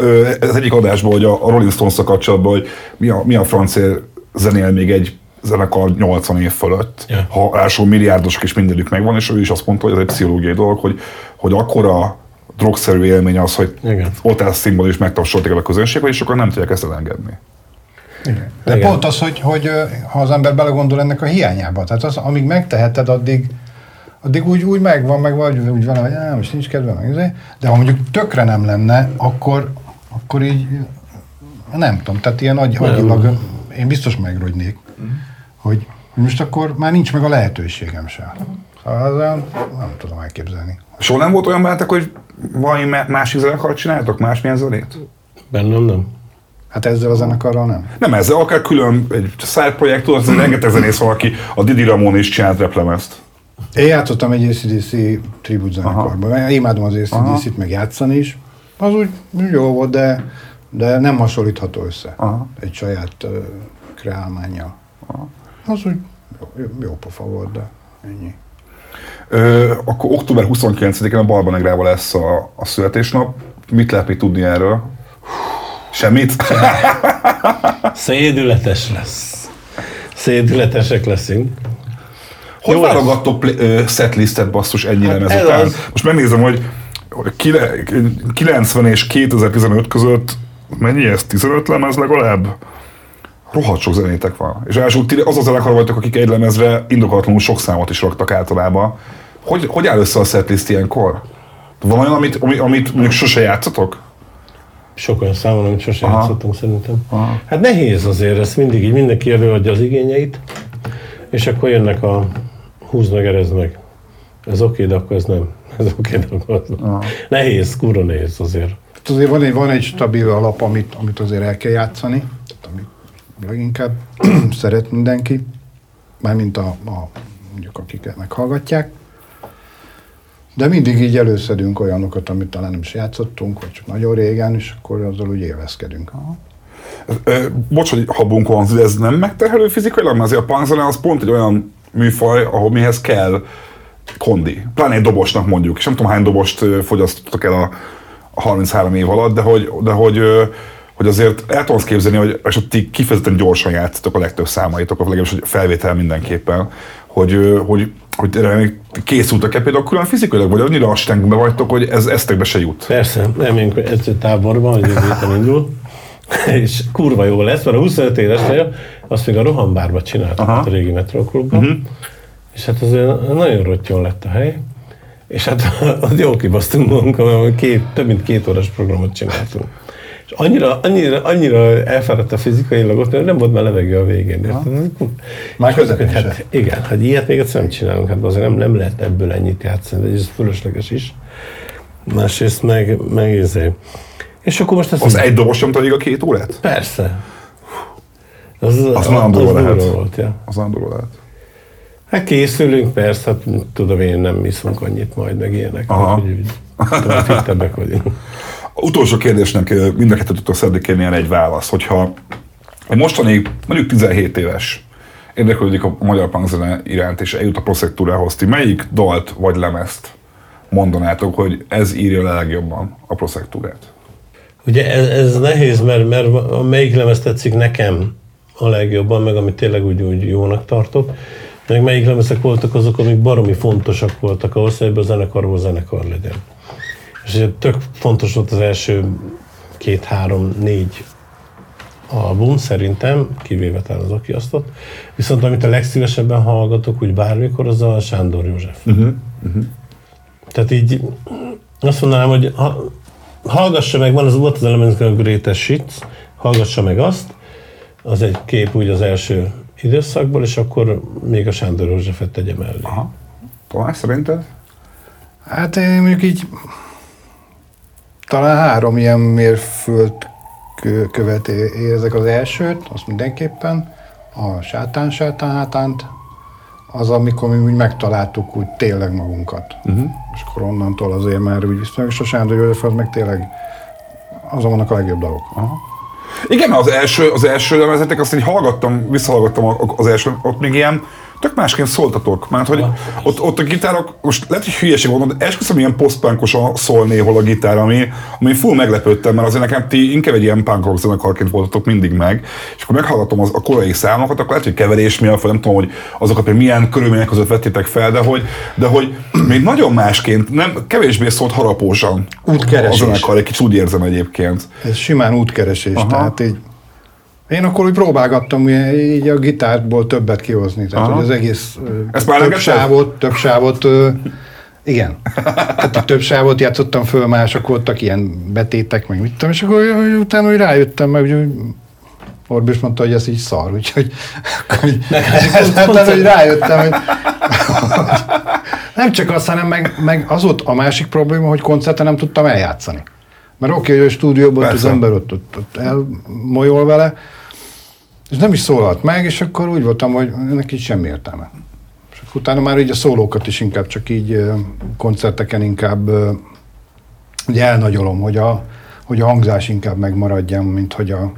az egyik adásban, hogy a Rolling stones kapcsolatban, hogy mi a, mi a francia zenél még egy zenekar 80 év fölött, Ja. ha ráadásul milliárdosok is mindenük megvan, és ő is azt mondta, hogy ez egy pszichológiai dolog, hogy, hogy akkora drogszerű élmény az, hogy Igen. ott áll színból is megtapsolták el a közönség, hogy sokan nem tudják ezt elengedni. Igen. De Igen. pont az, hogy, hogy ha az ember belegondol ennek a hiányába, tehát az, amíg megteheted, addig, addig úgy, úgy megvan, meg vagy úgy van, hogy á, most nincs kedve, meg izé. de ha mondjuk tökre nem lenne, akkor, akkor így nem tudom, tehát ilyen agy, agyilag én biztos megrogynék, hogy, hogy most akkor már nincs meg a lehetőségem se. Szóval az nem tudom elképzelni. Soha nem volt olyan bennetek, hogy valami má- másik zenekart csináltok, másmilyen zenét? Bennem nem. Hát ezzel a zenekarral nem. Nem ezzel, akár külön egy side projekt, tudod, az rengeteg zenész van, aki a Didi Ramon is csinált replemezt. Én játszottam egy ACDC tribute zenekarban. Én imádom az ACDC-t, meg játszani is. Az úgy jó volt, de, de nem hasonlítható össze Aha. egy saját uh, kreálmányjal. Az úgy jó, jó, pofa volt, de ennyi. Ö, akkor október 29-én a Barbanegrával lesz a, a születésnap. Mit lehet még tudni erről? Semmit? Szédületes lesz. Szédületesek leszünk. Hogy Jó válogattok pl- setlistet basszus ennyi hát ez után? az. Most megnézem, hogy hogy kile- 90 és 2015 között mennyi ez? 15 lemez legalább? Rohadt sok zenétek van. És ti az a zenekar vagytok, akik egy lemezre indokolatlanul sok számot is raktak általában. Hogy, hogy áll össze a setlist ilyenkor? Van olyan, amit, ami- amit mondjuk sose játszatok? Sok olyan számon, amit sose Aha. játszottunk szerintem. Aha. Hát nehéz azért, ez mindig így, mindenki előadja az igényeit, és akkor jönnek a húzd meg, erezd meg. Ez oké, de akkor ez nem. (laughs) Ez oké, de akkor ez nem. Nehéz, kurva nehéz azért. Hát azért van egy, van egy stabil alap, amit, amit azért el kell játszani, amit leginkább (clears throat) szeret mindenki, mármint a, a mondjuk akiket meghallgatják. De mindig így előszedünk olyanokat, amit talán nem is játszottunk, vagy csak nagyon régen, és akkor azzal úgy élvezkedünk. Bocs, hogy habunk van, de ez nem megterhelő fizikailag, mert azért a punkzene az pont egy olyan műfaj, ahol mihez kell kondi. Pláne egy dobosnak mondjuk, és nem tudom hány dobost fogyasztottak el a, a 33 év alatt, de hogy, de hogy, hogy azért el tudom képzelni, hogy és ti kifejezetten gyorsan játszatok a legtöbb számaitok, legalábbis hogy felvétel mindenképpen, hogy, hogy, hogy erre készültek-e például külön fizikailag, vagy annyira astyánkban vagytok, hogy ez esztekbe se jut. Persze, reményünk edzőtáborban, hogy jövő héten indul. (laughs) és kurva jó lesz, mert a 25 éves vagyok, azt még a rohambárba csináltuk Aha. a régi metróklubban. Uh-huh. És hát az nagyon rottyol lett a hely. És hát (laughs) ott jól kibasztunk magunkat, mert két, több mint két órás programot csináltunk. És annyira, annyira, annyira elfáradt a fizikailag ott, hogy nem volt már levegő a végén. Már közepén hát, igen, hát ilyet még egyszer nem csinálunk, hát azért nem, nem lehet ebből ennyit játszani, ez fölösleges is. Másrészt meg, meg izé. És akkor most ezt Az egy dobos nyomta a két órát? Persze. Az, Az nagyon durva lehet. volt, ja. Az nagyon durva lehet. Hát készülünk, persze, hát tudom én nem iszunk annyit majd, meg ilyenek. Aha. Hogy tudom, fittebbek vagyunk. Utolsó kérdésnek mind a kettőt tudtok szeretnék kérni egy válasz, hogyha egy mostani, mondjuk 17 éves érdeklődik a magyar punkzene iránt, és eljut a proszektúrához, ti melyik dalt vagy lemezt mondanátok, hogy ez írja le legjobban a proszektúrát? Ugye ez, ez nehéz, mert, mert melyik lemez tetszik nekem a legjobban, meg amit tényleg úgy, úgy jónak tartok, meg melyik lemezek voltak azok, amik baromi fontosak voltak ahhoz, hogy ebből a zenekarból zenekar legyen. És ugye tök fontos volt az első két, három, négy album szerintem, kivéve talán az Akiasztot. Viszont amit a legszívesebben hallgatok, úgy bármikor, az a Sándor József. Uh-huh. Uh-huh. Tehát így azt mondanám, hogy ha, hallgassa meg, van az volt az Elements a Greatest Shit, hallgassa meg azt, az egy kép úgy az első időszakból, és akkor még a Sándor Józsefet tegye mellé. Aha. Tomás, szerinted? Hát én mondjuk így talán három ilyen mérföld kö- követ é- érzek az elsőt, azt mindenképpen, a sátán sátán hátánt, az, amikor mi úgy megtaláltuk úgy tényleg magunkat. Uh-huh. És akkor onnantól azért már úgy viszonylag, és a Sándor József az meg tényleg azon vannak a legjobb dalok. Aha. Igen, az első, az első lemezetek, azt így hallgattam, visszahallgattam az első, ott még ilyen tök másként szóltatok. Mert hogy ott, ott a gitárok, most lehet, hogy hülyeség mondom, de esküszöm, ilyen posztpunkosan szól néhol a gitár, ami, ami full meglepődtem, mert azért nekem ti inkább egy ilyen punk rock zenekarként voltatok mindig meg, és akkor meghallgatom az, a korai számokat, akkor lehet, hogy keverés miatt, vagy nem tudom, hogy azokat hogy milyen körülmények között vettétek fel, de hogy, de hogy még nagyon másként, nem, kevésbé szólt harapósan. Útkeresés. A zenekar, egy kicsit úgy érzem egyébként. Ez simán útkeresés, Aha. Tehát így én akkor úgy próbálgattam így a gitárból többet kihozni, tehát Aha. hogy az egész Ezt több sávot, több sávot, igen. (laughs) Tehát a több sávot játszottam föl, mások voltak ilyen betétek, meg mit tudom, és akkor utána úgy rájöttem, meg úgy Orbi is mondta, hogy ez így szar, úgyhogy ezáltal, hogy (laughs) rájöttem, hogy nem csak az, hanem meg, meg az volt a másik probléma, hogy koncerten nem tudtam eljátszani. Mert oké, hogy a stúdióban ott az ember ott, ott, ott elmolyol vele, és nem is szólalt meg, és akkor úgy voltam, hogy neki semmi értelme. És akkor utána már így a szólókat is inkább csak így koncerteken inkább ugye elnagyolom, hogy a, hogy a hangzás inkább megmaradjon, mint hogy a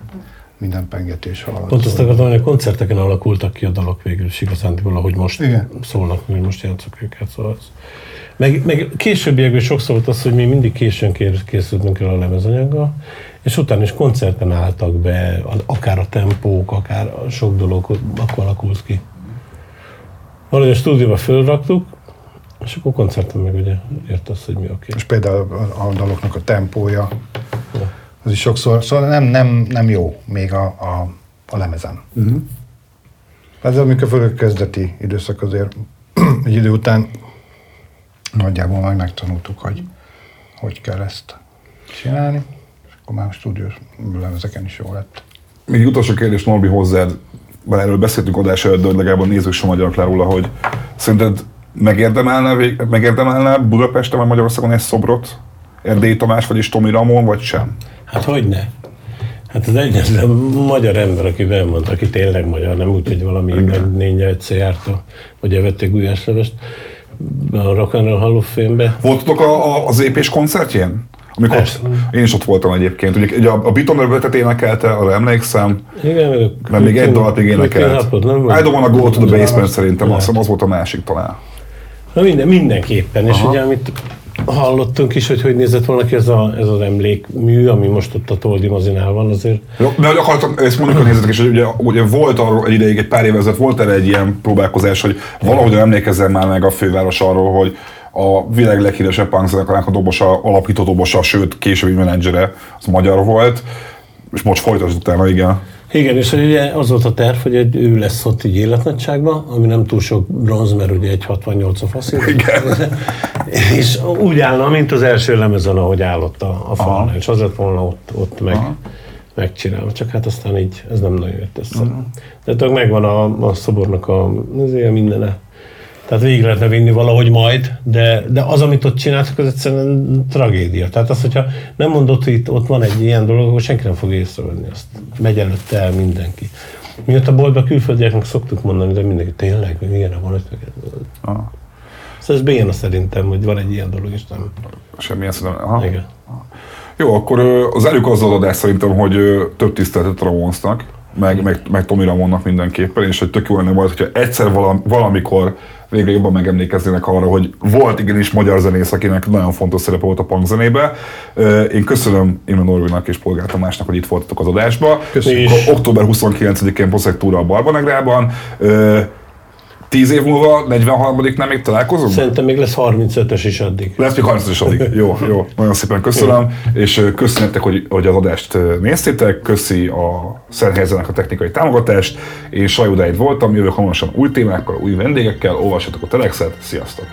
minden pengetés alatt. Pont azt akartam, hogy a koncerteken alakultak ki a dalok végül is igazándiból, ahogy most Igen. szólnak, hogy most játszok őket. Szóval ez. Meg, meg későbbiekben sokszor volt az, hogy mi mindig későn készültünk el a lemezanyaggal, és utána is koncerten álltak be, a- akár a tempók, akár a sok dolog, akkor alakult ki. Valahogy a stúdióba fölraktuk, és akkor koncerten meg ugye ért az, hogy mi oké. És például a, a daloknak a tempója, az is sokszor, szóval nem, nem, nem jó még a, a, a lemezen. Uh-huh. Ez amikor főleg a kezdeti időszak azért (clears throat) egy idő után nagyjából meg megtanultuk, hogy hogy kell ezt csinálni, akkor már a stúdiós lemezeken is jó lett. Még egy utolsó kérdés Norbi hozzád, bár erről beszéltünk adás előtt, de legalább a nézők sem magyarok le róla, hogy szerinted megérdemelne, vég- megérdemelne Budapesten vagy Magyarországon egy szobrot? Erdély Tamás, vagyis Tomi Ramon, vagy sem? Hát hogy ne? Hát az egyetlen magyar ember, aki elmondta, aki tényleg magyar, nem úgy, hogy valami nénye egyszer járt, a- vagy evett egy gulyáslevest a Rock and Roll Hall of Fame-be. Voltatok a, a, az épés koncertjén? Amikor Persze. én is ott voltam egyébként. Ugye, ugye a, a Beaton ötletet énekelte, arra emlékszem, Igen, meg a mert még egy dalt még énekelt. I don't wanna go to the basement szerintem, azt hiszem az volt a másik talán. Na minden, mindenképpen, és ugye amit hallottunk is, hogy hogy nézett volna ki ez, a, ez az emlékmű, ami most ott a Toldi mozinál van, azért Jó, de hogy akartam ezt mondani a nézőtek is, hogy ugye, ugye volt arról egy ideig, egy pár évvel ezelőtt volt erre egy ilyen próbálkozás, hogy valahogy emlékezzen már meg a főváros arról, hogy a világ leghíresebb punk a dobosa, alapító dobosa, sőt későbbi menedzsere, az magyar volt, és most folytasd utána, igen. Igen, és ugye az volt a terv, hogy egy, ő lesz ott így életnagyságban, ami nem túl sok bronz, mert ugye egy 68 a faszint. Igen. (laughs) és úgy állna, mint az első lemezen, ahogy állott a, a falnál, és az lett volna ott, ott meg, megcsinálva. Csak hát aztán így ez nem nagyon jött össze. De tök megvan a, a szobornak a, azért mindene. Tehát végig lehetne vinni valahogy majd, de, de az, amit ott csináltak, az egyszerűen tragédia. Tehát az, hogyha nem mondod, hogy itt, ott van egy ilyen dolog, akkor senki nem fogja észrevenni azt. Megy előtte el mindenki. Miatt a boltban külföldieknek szoktuk mondani, de mindenki tényleg, hogy igen, van öt. Aha. Szóval ez béna szerintem, hogy van egy ilyen dolog, és nem. Semmilyen szerintem. Aha. Igen. Jó, akkor az elük az adás szerintem, hogy több tiszteletet a Ramonesnak, meg, meg, meg Tomi Ramonnak mindenképpen, és hogy tök jó lenne majd, hogyha egyszer valam, valamikor végre jobban megemlékeznének arra, hogy volt igenis magyar zenész, akinek nagyon fontos szerepe volt a punk zenébe. Én köszönöm Imre Norvinak és Polgár Tamásnak, hogy itt voltatok az adásba. Köszönjük. Október 29-én Poszektúra a Barbanegrában. Ö, Tíz év múlva, 43-nál még találkozunk? Szerintem még lesz 35-ös is addig. Lesz még 30 is addig. (laughs) Jó, jó. Nagyon szépen köszönöm, és ö, köszönjük, hogy, hogy az adást néztétek, köszi a Szerhelyzenek a technikai támogatást, én Sajudáid voltam, jövök hamarosan új témákkal, új vendégekkel, olvassatok a Telexet, sziasztok!